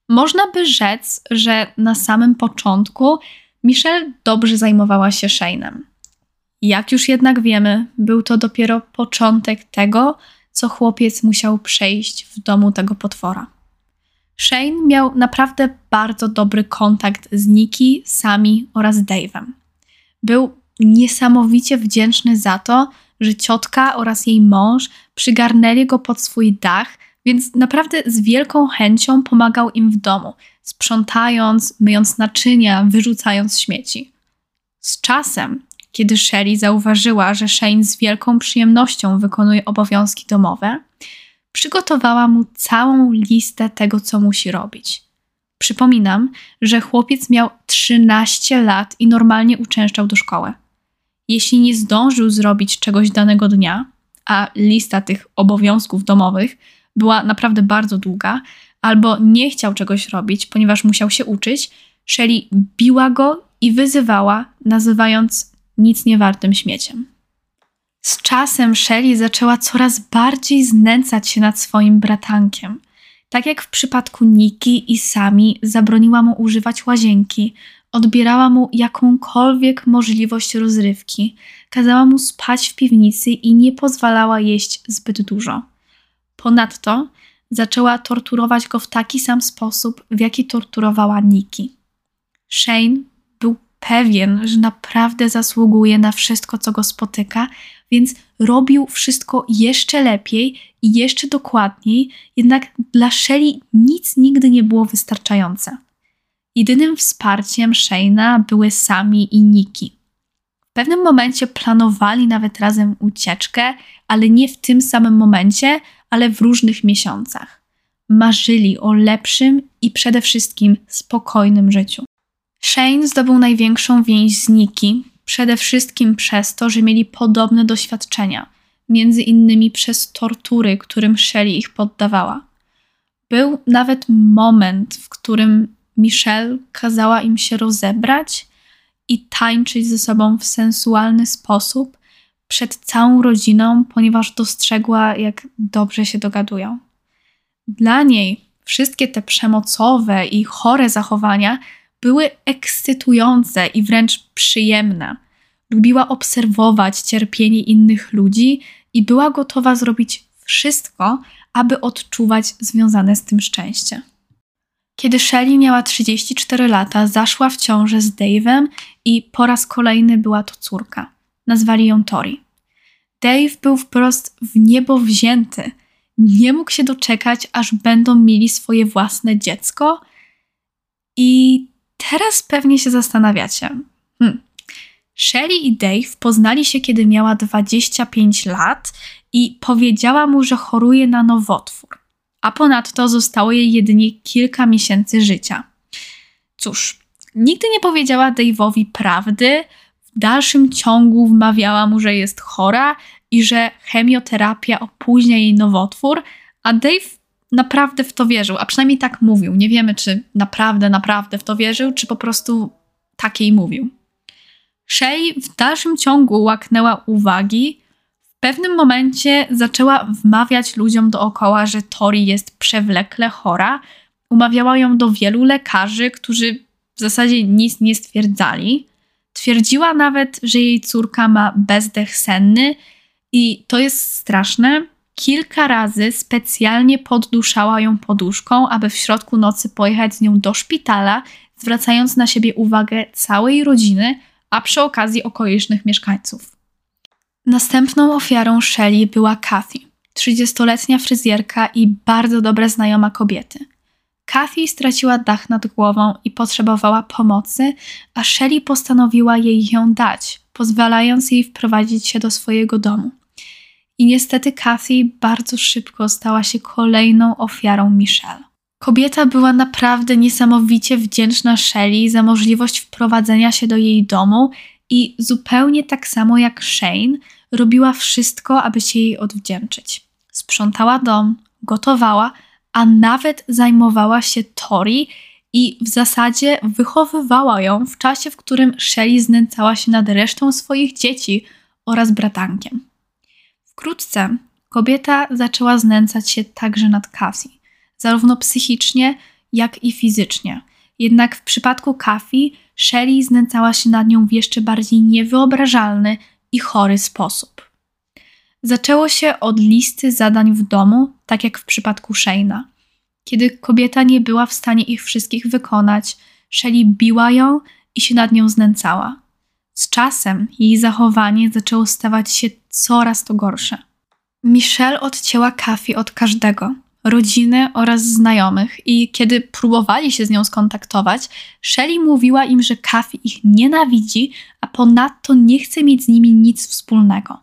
Można by rzec, że na samym początku Michelle dobrze zajmowała się Shane'em. Jak już jednak wiemy, był to dopiero początek tego, co chłopiec musiał przejść w domu tego potwora. Shane miał naprawdę bardzo dobry kontakt z Nikki, Sami oraz Dave'em. Był niesamowicie wdzięczny za to, że ciotka oraz jej mąż przygarnęli go pod swój dach, więc naprawdę z wielką chęcią pomagał im w domu, sprzątając, myjąc naczynia, wyrzucając śmieci. Z czasem, kiedy Sherry zauważyła, że Shane z wielką przyjemnością wykonuje obowiązki domowe, przygotowała mu całą listę tego, co musi robić. Przypominam, że chłopiec miał 13 lat i normalnie uczęszczał do szkoły. Jeśli nie zdążył zrobić czegoś danego dnia, a lista tych obowiązków domowych była naprawdę bardzo długa, albo nie chciał czegoś robić, ponieważ musiał się uczyć, Shelly biła go i wyzywała, nazywając nic niewartym śmieciem. Z czasem Shelly zaczęła coraz bardziej znęcać się nad swoim bratankiem. Tak jak w przypadku Niki i Sami zabroniła mu używać łazienki, odbierała mu jakąkolwiek możliwość rozrywki, kazała mu spać w piwnicy i nie pozwalała jeść zbyt dużo. Ponadto zaczęła torturować go w taki sam sposób, w jaki torturowała Niki. Shane był pewien, że naprawdę zasługuje na wszystko, co go spotyka, więc robił wszystko jeszcze lepiej i jeszcze dokładniej, jednak dla Shelly nic nigdy nie było wystarczające. Jedynym wsparciem Shane'a były Sami i Niki. W pewnym momencie planowali nawet razem ucieczkę, ale nie w tym samym momencie, ale w różnych miesiącach. Marzyli o lepszym i przede wszystkim spokojnym życiu. Shane zdobył największą więź z Niki, przede wszystkim przez to, że mieli podobne doświadczenia, między innymi przez tortury, którym Shelley ich poddawała. Był nawet moment, w którym Michelle kazała im się rozebrać i tańczyć ze sobą w sensualny sposób przed całą rodziną, ponieważ dostrzegła, jak dobrze się dogadują. Dla niej wszystkie te przemocowe i chore zachowania były ekscytujące i wręcz przyjemne. Lubiła obserwować cierpienie innych ludzi i była gotowa zrobić wszystko, aby odczuwać związane z tym szczęście. Kiedy Shelley miała 34 lata, zaszła w ciążę z Dave'em i po raz kolejny była to córka. Nazwali ją Tori. Dave był wprost w niebo wzięty. Nie mógł się doczekać, aż będą mieli swoje własne dziecko. I teraz pewnie się zastanawiacie. Hmm. Shelly i Dave poznali się, kiedy miała 25 lat i powiedziała mu, że choruje na nowotwór, a ponadto zostało jej jedynie kilka miesięcy życia. Cóż, nigdy nie powiedziała Dave'owi prawdy, w dalszym ciągu wmawiała mu, że jest chora i że chemioterapia opóźnia jej nowotwór, a Dave naprawdę w to wierzył, a przynajmniej tak mówił. Nie wiemy, czy naprawdę, naprawdę w to wierzył, czy po prostu takiej mówił. Shay w dalszym ciągu łaknęła uwagi. Pewnym momencie zaczęła wmawiać ludziom dookoła, że Tori jest przewlekle chora. Umawiała ją do wielu lekarzy, którzy w zasadzie nic nie stwierdzali. Twierdziła nawet, że jej córka ma bezdech senny i to jest straszne. Kilka razy specjalnie podduszała ją poduszką, aby w środku nocy pojechać z nią do szpitala, zwracając na siebie uwagę całej rodziny, a przy okazji okolicznych mieszkańców. Następną ofiarą Shelley była Kathy, 30-letnia fryzjerka i bardzo dobra znajoma kobiety. Kathy straciła dach nad głową i potrzebowała pomocy, a Shelley postanowiła jej ją dać, pozwalając jej wprowadzić się do swojego domu. I niestety Kathy bardzo szybko stała się kolejną ofiarą Michelle. Kobieta była naprawdę niesamowicie wdzięczna Shelley za możliwość wprowadzenia się do jej domu i zupełnie tak samo jak Shane robiła wszystko, aby się jej odwdzięczyć. Sprzątała dom, gotowała, a nawet zajmowała się Tori i w zasadzie wychowywała ją w czasie, w którym Shelley znęcała się nad resztą swoich dzieci oraz bratankiem. Wkrótce kobieta zaczęła znęcać się także nad Cassie zarówno psychicznie, jak i fizycznie. Jednak w przypadku Kafi, Shelley znęcała się nad nią w jeszcze bardziej niewyobrażalny i chory sposób. Zaczęło się od listy zadań w domu, tak jak w przypadku Shane'a. Kiedy kobieta nie była w stanie ich wszystkich wykonać, Shelley biła ją i się nad nią znęcała. Z czasem jej zachowanie zaczęło stawać się coraz to gorsze. Michelle odcięła Kafi od każdego, rodziny oraz znajomych i kiedy próbowali się z nią skontaktować, Shelley mówiła im, że Kathy ich nienawidzi, a ponadto nie chce mieć z nimi nic wspólnego.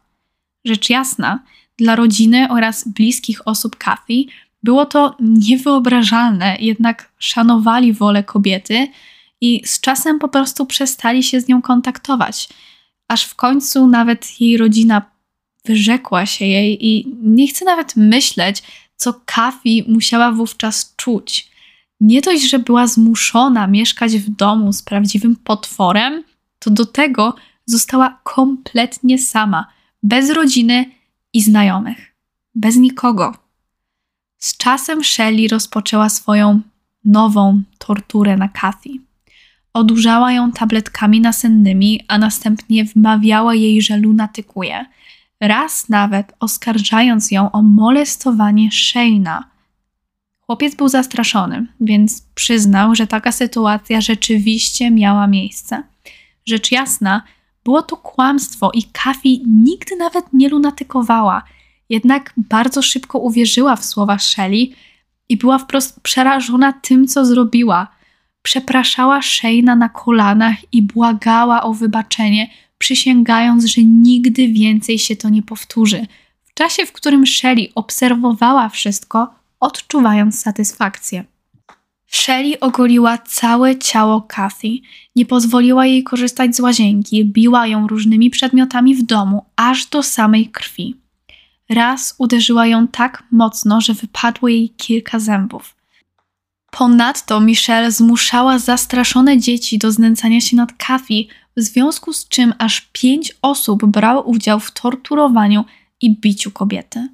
Rzecz jasna, dla rodziny oraz bliskich osób Kathy było to niewyobrażalne, jednak szanowali wolę kobiety i z czasem po prostu przestali się z nią kontaktować. Aż w końcu nawet jej rodzina wyrzekła się jej i nie chcę nawet myśleć, co Kafi musiała wówczas czuć. Nie dość, że była zmuszona mieszkać w domu z prawdziwym potworem, to do tego została kompletnie sama, bez rodziny i znajomych, bez nikogo. Z czasem Shelley rozpoczęła swoją nową torturę na Kathy. Odurzała ją tabletkami nasennymi, a następnie wmawiała jej, że lunatykuje – raz nawet oskarżając ją o molestowanie Shane'a. Chłopiec był zastraszony, więc przyznał, że taka sytuacja rzeczywiście miała miejsce. Rzecz jasna, było to kłamstwo i Kafi nigdy nawet nie lunatykowała, jednak bardzo szybko uwierzyła w słowa Shelley i była wprost przerażona tym, co zrobiła. Przepraszała Shane'a na kolanach i błagała o wybaczenie, przysięgając, że nigdy więcej się to nie powtórzy. W czasie, w którym Shelley obserwowała wszystko, odczuwając satysfakcję. Shelley ogoliła całe ciało Kathy, nie pozwoliła jej korzystać z łazienki, biła ją różnymi przedmiotami w domu, aż do samej krwi. Raz uderzyła ją tak mocno, że wypadło jej kilka zębów. Ponadto Michelle zmuszała zastraszone dzieci do znęcania się nad Kathy, w związku z czym aż pięć osób brało udział w torturowaniu i biciu kobiety.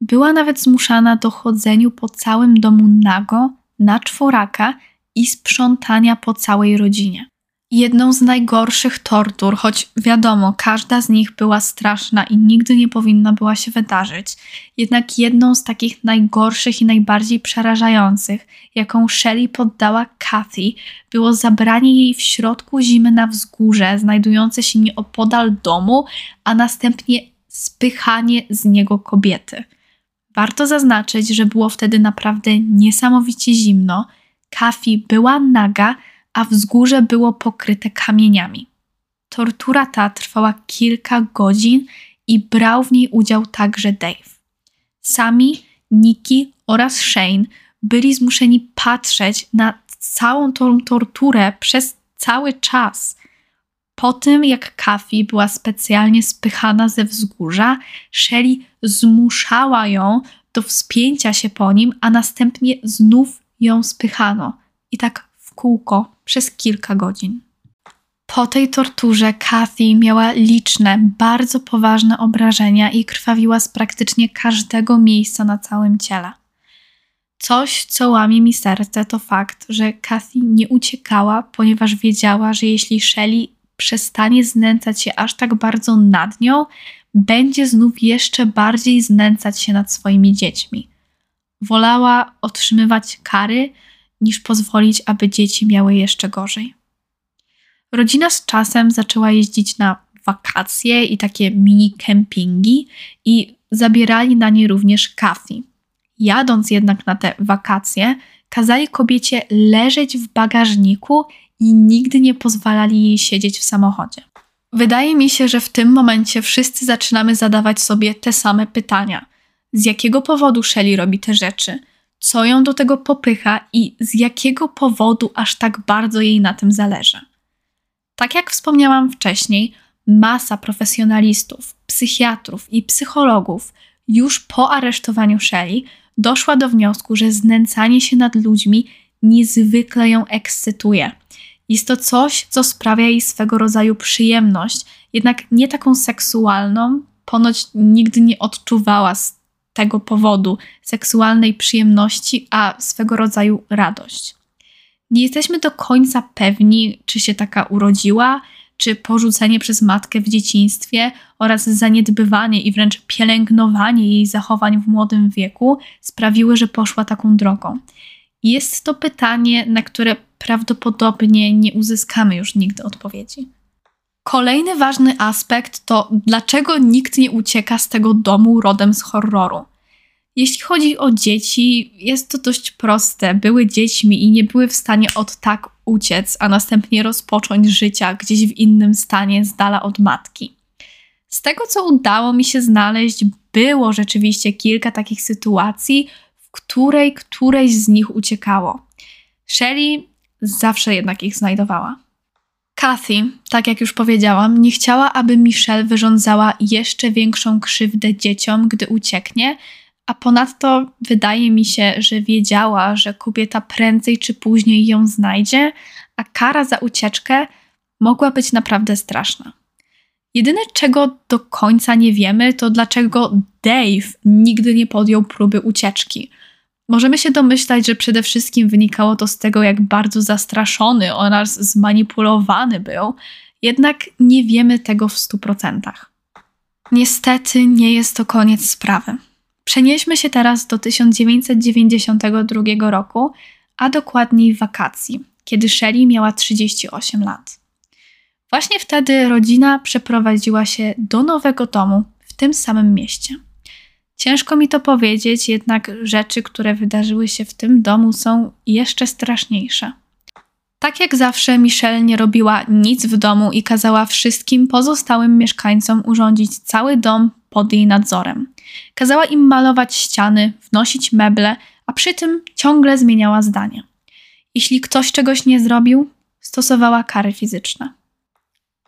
Była nawet zmuszana do chodzeniu po całym domu nago, na czworaka i sprzątania po całej rodzinie. Jedną z najgorszych tortur, choć wiadomo, każda z nich była straszna i nigdy nie powinna była się wydarzyć, jednak jedną z takich najgorszych i najbardziej przerażających, jaką Shelley poddała Kathy, było zabranie jej w środku zimy na wzgórze, znajdujące się nieopodal domu, a następnie spychanie z niego kobiety. Warto zaznaczyć, że było wtedy naprawdę niesamowicie zimno. Kathy była naga, a wzgórze było pokryte kamieniami. Tortura ta trwała kilka godzin i brał w niej udział także Dave. Sami Nikki oraz Shane byli zmuszeni patrzeć na całą tą torturę przez cały czas. Po tym, jak Kathy była specjalnie spychana ze wzgórza, Shelly zmuszała ją do wspięcia się po nim, a następnie znów ją spychano. I tak kółko przez kilka godzin. Po tej torturze Kathy miała liczne, bardzo poważne obrażenia i krwawiła z praktycznie każdego miejsca na całym ciele. Coś, co łamie mi serce, to fakt, że Kathy nie uciekała, ponieważ wiedziała, że jeśli Shelley przestanie znęcać się aż tak bardzo nad nią, będzie znów jeszcze bardziej znęcać się nad swoimi dziećmi. Wolała otrzymywać kary, niż pozwolić, aby dzieci miały jeszcze gorzej. Rodzina z czasem zaczęła jeździć na wakacje i takie mini kempingi i zabierali na nie również Kathy. Jadąc jednak na te wakacje, kazali kobiecie leżeć w bagażniku i nigdy nie pozwalali jej siedzieć w samochodzie. Wydaje mi się, że w tym momencie wszyscy zaczynamy zadawać sobie te same pytania. Z jakiego powodu Shelley robi te rzeczy? Co ją do tego popycha i z jakiego powodu aż tak bardzo jej na tym zależy. Tak jak wspomniałam wcześniej, masa profesjonalistów, psychiatrów i psychologów już po aresztowaniu Shelley doszła do wniosku, że znęcanie się nad ludźmi niezwykle ją ekscytuje. Jest to coś, co sprawia jej swego rodzaju przyjemność, jednak nie taką seksualną, ponoć nigdy nie odczuwała z tego powodu seksualnej przyjemności, a swego rodzaju radość. Nie jesteśmy do końca pewni, czy się taka urodziła, czy porzucenie przez matkę w dzieciństwie oraz zaniedbywanie i wręcz pielęgnowanie jej zachowań w młodym wieku sprawiły, że poszła taką drogą. Jest to pytanie, na które prawdopodobnie nie uzyskamy już nigdy odpowiedzi. Kolejny ważny aspekt to dlaczego nikt nie ucieka z tego domu rodem z horroru. Jeśli chodzi o dzieci, jest to dość proste. Były dziećmi i nie były w stanie od tak uciec, a następnie rozpocząć życia gdzieś w innym stanie, z dala od matki. Z tego, co udało mi się znaleźć, było rzeczywiście kilka takich sytuacji, w której któreś z nich uciekało. Shelley zawsze jednak ich znajdowała. Kathy, tak jak już powiedziałam, nie chciała, aby Michelle wyrządzała jeszcze większą krzywdę dzieciom, gdy ucieknie, a ponadto wydaje mi się, że wiedziała, że kobieta prędzej czy później ją znajdzie, a kara za ucieczkę mogła być naprawdę straszna. Jedyne, czego do końca nie wiemy, to dlaczego Dave nigdy nie podjął próby ucieczki. Możemy się domyślać, że przede wszystkim wynikało to z tego, jak bardzo zastraszony oraz zmanipulowany był, jednak nie wiemy tego w stu procentach. Niestety nie jest to koniec sprawy. Przenieśmy się teraz do 1992 roku, a dokładniej wakacji, kiedy Shelley miała 38 lat. Właśnie wtedy rodzina przeprowadziła się do nowego domu w tym samym mieście. Ciężko mi to powiedzieć, jednak rzeczy, które wydarzyły się w tym domu, są jeszcze straszniejsze. Tak jak zawsze, Michelle nie robiła nic w domu i kazała wszystkim pozostałym mieszkańcom urządzić cały dom pod jej nadzorem. Kazała im malować ściany, wnosić meble, a przy tym ciągle zmieniała zdanie. Jeśli ktoś czegoś nie zrobił, stosowała kary fizyczne.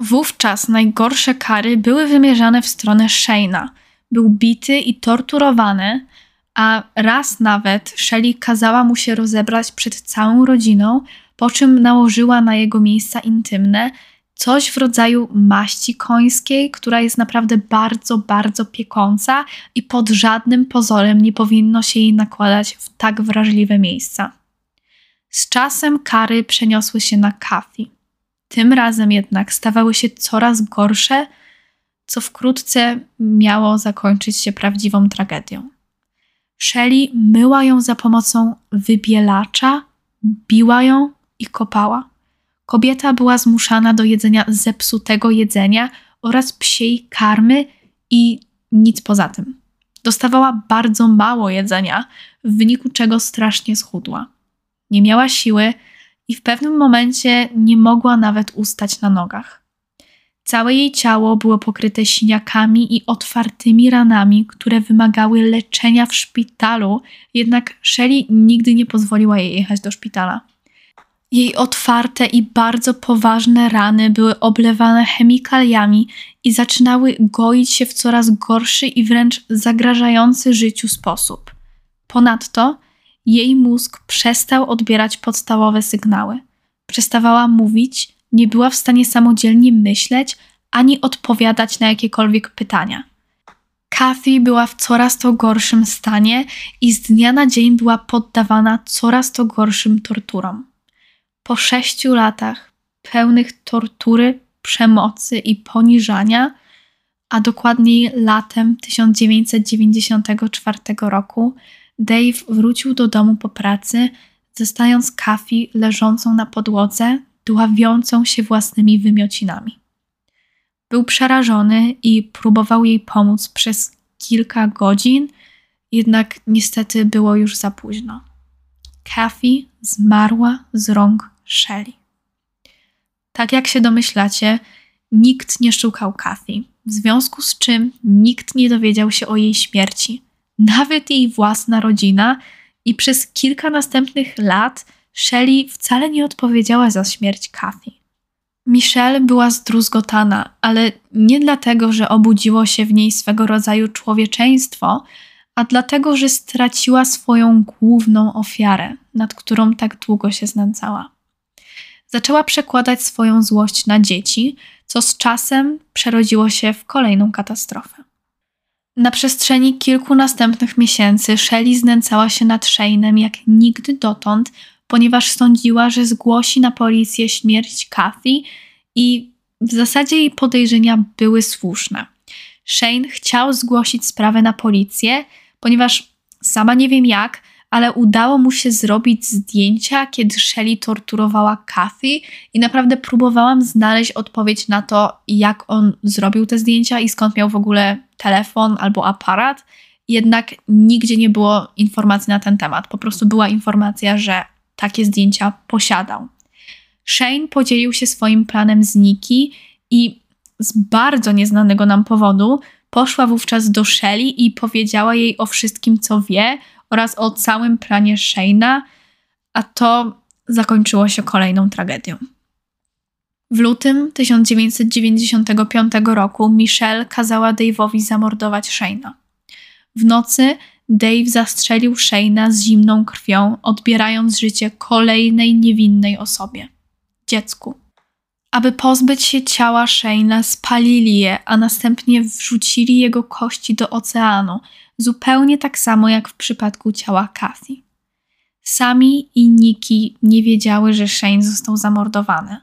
Wówczas najgorsze kary były wymierzane w stronę Shane'a, był bity i torturowany, a raz nawet Shelley kazała mu się rozebrać przed całą rodziną, po czym nałożyła na jego miejsca intymne coś w rodzaju maści końskiej, która jest naprawdę bardzo, bardzo piekąca i pod żadnym pozorem nie powinno się jej nakładać w tak wrażliwe miejsca. Z czasem kary przeniosły się na Kathy. Tym razem jednak stawały się coraz gorsze, co wkrótce miało zakończyć się prawdziwą tragedią. Shelley myła ją za pomocą wybielacza, biła ją i kopała. Kobieta była zmuszana do jedzenia zepsutego jedzenia oraz psiej karmy i nic poza tym. Dostawała bardzo mało jedzenia, w wyniku czego strasznie schudła. Nie miała siły i w pewnym momencie nie mogła nawet ustać na nogach. Całe jej ciało było pokryte siniakami i otwartymi ranami, które wymagały leczenia w szpitalu, jednak Shelley nigdy nie pozwoliła jej jechać do szpitala. Jej otwarte i bardzo poważne rany były oblewane chemikaliami i zaczynały goić się w coraz gorszy i wręcz zagrażający życiu sposób. Ponadto jej mózg przestał odbierać podstawowe sygnały. Przestawała mówić, nie była w stanie samodzielnie myśleć ani odpowiadać na jakiekolwiek pytania. Kathy była w coraz to gorszym stanie i z dnia na dzień była poddawana coraz to gorszym torturom. Po sześciu latach pełnych tortury, przemocy i poniżania, a dokładniej latem 1994 roku, Dave wrócił do domu po pracy, zostając Kathy leżącą na podłodze, dławiącą się własnymi wymiocinami. Był przerażony i próbował jej pomóc przez kilka godzin, jednak niestety było już za późno. Kathy zmarła z rąk Shelley. Tak jak się domyślacie, nikt nie szukał Kathy, w związku z czym nikt nie dowiedział się o jej śmierci, nawet jej własna rodzina, i przez kilka następnych lat Shelley wcale nie odpowiedziała za śmierć Kathy. Michelle była zdruzgotana, ale nie dlatego, że obudziło się w niej swego rodzaju człowieczeństwo, a dlatego, że straciła swoją główną ofiarę, nad którą tak długo się znęcała. Zaczęła przekładać swoją złość na dzieci, co z czasem przerodziło się w kolejną katastrofę. Na przestrzeni kilku następnych miesięcy Shelley znęcała się nad Shane'em jak nigdy dotąd, ponieważ sądziła, że zgłosi na policję śmierć Kathy i w zasadzie jej podejrzenia były słuszne. Shane chciał zgłosić sprawę na policję, ponieważ sama nie wiem jak, ale udało mu się zrobić zdjęcia, kiedy Shelley torturowała Kathy i naprawdę próbowałam znaleźć odpowiedź na to, jak on zrobił te zdjęcia i skąd miał w ogóle telefon albo aparat. Jednak nigdzie nie było informacji na ten temat. Po prostu była informacja, że takie zdjęcia posiadał. Shane podzielił się swoim planem z Nikki i z bardzo nieznanego nam powodu poszła wówczas do Shelly i powiedziała jej o wszystkim, co wie oraz o całym planie Shane'a, a to zakończyło się kolejną tragedią. W lutym 1995 roku Michelle kazała Dave'owi zamordować Shane'a. W nocy Dave zastrzelił Shane'a z zimną krwią, odbierając życie kolejnej niewinnej osobie dziecku. Aby pozbyć się ciała Shane'a, spalili je, a następnie wrzucili jego kości do oceanu, zupełnie tak samo jak w przypadku ciała Kathy. Sami i Nikki nie wiedziały, że Shane został zamordowany.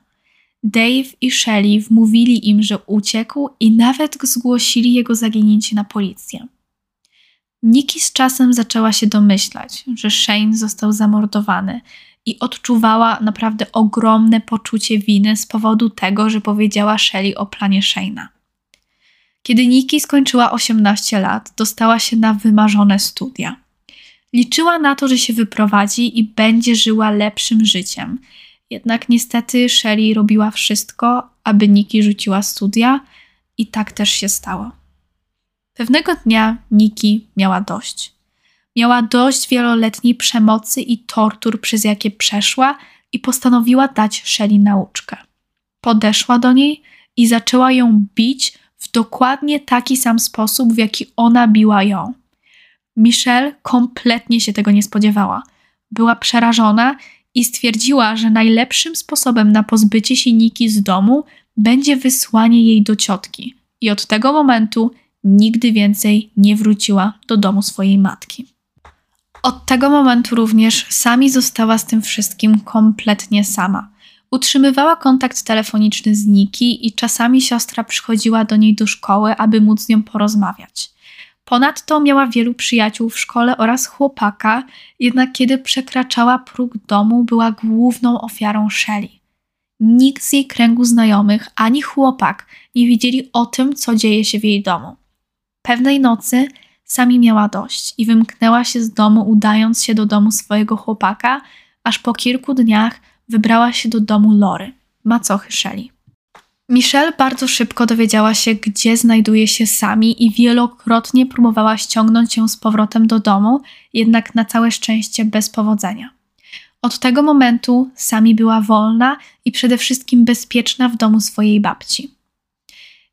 Dave i Shelley wmówili im, że uciekł i nawet zgłosili jego zaginięcie na policję. Nikki z czasem zaczęła się domyślać, że Shane został zamordowany i odczuwała naprawdę ogromne poczucie winy z powodu tego, że powiedziała Shelley o planie Shane'a. Kiedy Nikki skończyła 18 lat, dostała się na wymarzone studia. Liczyła na to, że się wyprowadzi i będzie żyła lepszym życiem. Jednak niestety Shelley robiła wszystko, aby Nikki rzuciła studia i tak też się stało. Pewnego dnia Nikki miała dość. Miała dość wieloletniej przemocy i tortur, przez jakie przeszła, i postanowiła dać Shelley nauczkę. Podeszła do niej i zaczęła ją bić, w dokładnie taki sam sposób, w jaki ona biła ją. Michelle kompletnie się tego nie spodziewała. Była przerażona i stwierdziła, że najlepszym sposobem na pozbycie się Niki z domu będzie wysłanie jej do ciotki. I od tego momentu nigdy więcej nie wróciła do domu swojej matki. Od tego momentu również sami została z tym wszystkim kompletnie sama. Utrzymywała kontakt telefoniczny z Niki i czasami siostra przychodziła do niej do szkoły, aby móc z nią porozmawiać. Ponadto miała wielu przyjaciół w szkole oraz chłopaka, jednak kiedy przekraczała próg domu, była główną ofiarą Shelly. Nikt z jej kręgu znajomych ani chłopak nie wiedzieli o tym, co dzieje się w jej domu. Pewnej nocy sami miała dość i wymknęła się z domu, udając się do domu swojego chłopaka, aż po kilku dniach wybrała się do domu Lory, macochy Shelly. Michelle bardzo szybko dowiedziała się, gdzie znajduje się Sami i wielokrotnie próbowała ściągnąć ją z powrotem do domu, jednak na całe szczęście bez powodzenia. Od tego momentu Sami była wolna i przede wszystkim bezpieczna w domu swojej babci.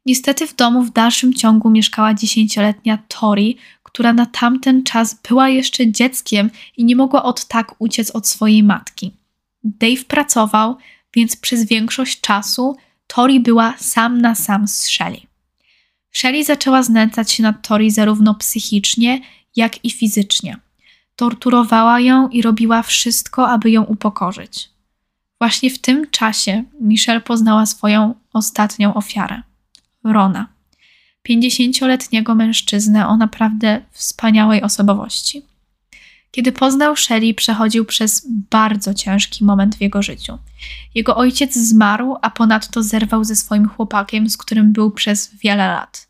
Niestety w domu w dalszym ciągu mieszkała dziesięcioletnia Tori, która na tamten czas była jeszcze dzieckiem i nie mogła od tak uciec od swojej matki. Dave pracował, więc przez większość czasu Tori była sam na sam z Shelly. Shelly zaczęła znęcać się nad Tori zarówno psychicznie, jak i fizycznie. Torturowała ją i robiła wszystko, aby ją upokorzyć. Właśnie w tym czasie Michelle poznała swoją ostatnią ofiarę Rona. 50-letniego mężczyznę o naprawdę wspaniałej osobowości. Kiedy poznał Shelley, przechodził przez bardzo ciężki moment w jego życiu. Jego ojciec zmarł, a ponadto zerwał ze swoim chłopakiem, z którym był przez wiele lat.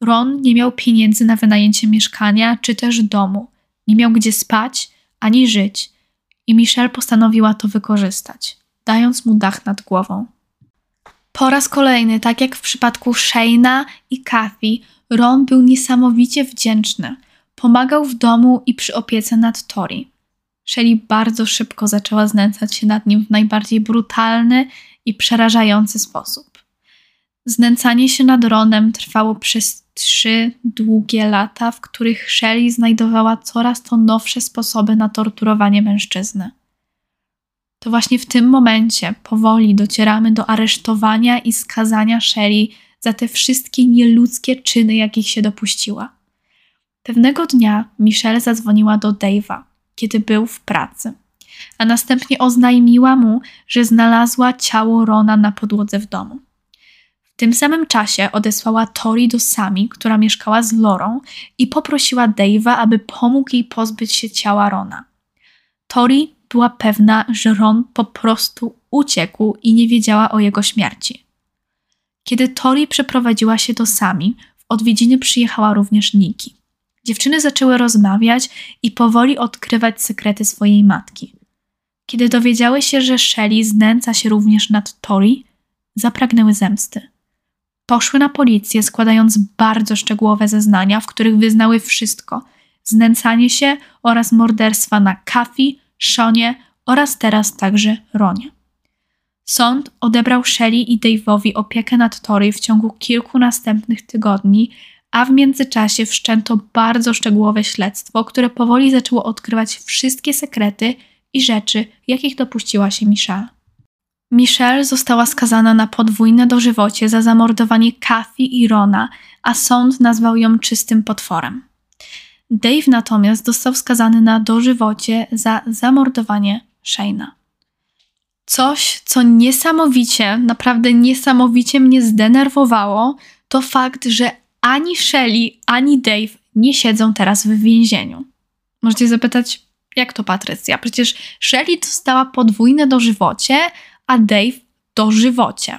Ron nie miał pieniędzy na wynajęcie mieszkania czy też domu, nie miał gdzie spać ani żyć, i Michelle postanowiła to wykorzystać, dając mu dach nad głową. Po raz kolejny, tak jak w przypadku Shayna i Kathy, Ron był niesamowicie wdzięczny – Pomagał w domu i przy opiece nad Tori. Shelley bardzo szybko zaczęła znęcać się nad nim w najbardziej brutalny i przerażający sposób. Znęcanie się nad Ronem trwało przez trzy długie lata, w których Shelley znajdowała coraz to nowsze sposoby na torturowanie mężczyzny. To właśnie w tym momencie powoli docieramy do aresztowania i skazania Shelley za te wszystkie nieludzkie czyny, jakich się dopuściła. Pewnego dnia Michelle zadzwoniła do Dave'a, kiedy był w pracy, a następnie oznajmiła mu, że znalazła ciało Rona na podłodze w domu. W tym samym czasie odesłała Tori do Sami, która mieszkała z Lorą i poprosiła Dave'a, aby pomógł jej pozbyć się ciała Rona. Tori była pewna, że Ron po prostu uciekł i nie wiedziała o jego śmierci. Kiedy Tori przeprowadziła się do Sami, w odwiedziny przyjechała również Niki. Dziewczyny zaczęły rozmawiać i powoli odkrywać sekrety swojej matki. Kiedy dowiedziały się, że Shelley znęca się również nad Tori, zapragnęły zemsty. Poszły na policję, składając bardzo szczegółowe zeznania, w których wyznały wszystko: znęcanie się oraz morderstwa na Kafi, Szonie oraz teraz także Ronie. Sąd odebrał Shelley i Dave'owi opiekę nad Tori w ciągu kilku następnych tygodni, a w międzyczasie wszczęto bardzo szczegółowe śledztwo, które powoli zaczęło odkrywać wszystkie sekrety i rzeczy, jakich dopuściła się Michelle. Michelle została skazana na podwójne dożywocie za zamordowanie Kathy i Rona, a sąd nazwał ją czystym potworem. Dave natomiast został skazany na dożywocie za zamordowanie Shayna. Coś, co niesamowicie, naprawdę niesamowicie mnie zdenerwowało, to fakt, że ani Shelly, ani Dave nie siedzą teraz w więzieniu. Możecie zapytać, jak to Patrycja? Przecież Shelly dostała podwójne dożywocie, a Dave dożywocie.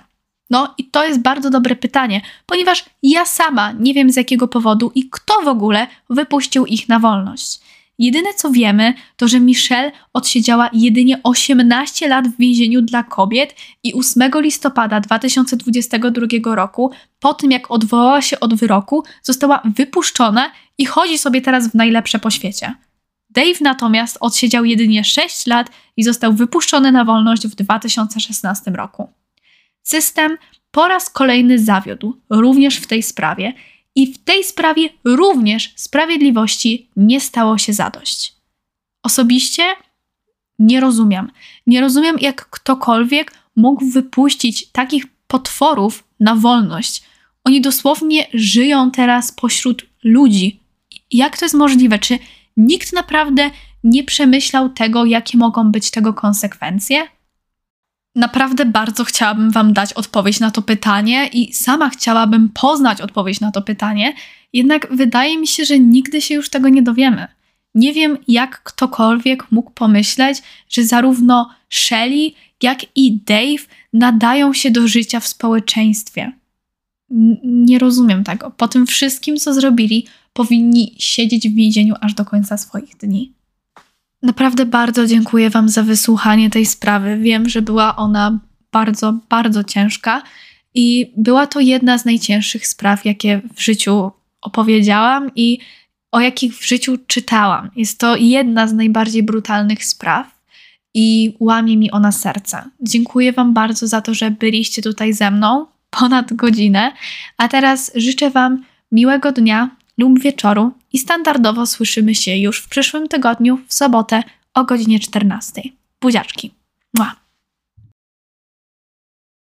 No i to jest bardzo dobre pytanie, ponieważ ja sama nie wiem z jakiego powodu i kto w ogóle wypuścił ich na wolność. Jedyne co wiemy, to że Michelle odsiedziała jedynie 18 lat w więzieniu dla kobiet i 8 listopada 2022 roku, po tym jak odwołała się od wyroku, została wypuszczona i chodzi sobie teraz w najlepsze po świecie. Dave natomiast odsiedział jedynie 6 lat i został wypuszczony na wolność w 2016 roku. System po raz kolejny zawiódł, również w tej sprawie, i w tej sprawie również sprawiedliwości nie stało się zadość. Osobiście nie rozumiem. Nie rozumiem, jak ktokolwiek mógł wypuścić takich potworów na wolność. Oni dosłownie żyją teraz pośród ludzi. Jak to jest możliwe? Czy nikt naprawdę nie przemyślał tego, jakie mogą być tego konsekwencje? Naprawdę bardzo chciałabym Wam dać odpowiedź na to pytanie i sama chciałabym poznać odpowiedź na to pytanie, jednak wydaje mi się, że nigdy się już tego nie dowiemy. Nie wiem, jak ktokolwiek mógł pomyśleć, że zarówno Shelley, jak i Dave nadają się do życia w społeczeństwie. Nie rozumiem tego. Po tym wszystkim, co zrobili, powinni siedzieć w więzieniu aż do końca swoich dni. Naprawdę bardzo dziękuję Wam za wysłuchanie tej sprawy. Wiem, że była ona bardzo, bardzo ciężka i była to jedna z najcięższych spraw, jakie w życiu opowiedziałam i o jakich w życiu czytałam. Jest to jedna z najbardziej brutalnych spraw i łamie mi ona serce. Dziękuję Wam bardzo za to, że byliście tutaj ze mną ponad godzinę, a teraz życzę Wam miłego dnia lub wieczoru i standardowo słyszymy się już w przyszłym tygodniu w sobotę o godzinie 14. Buziaczki. Mua.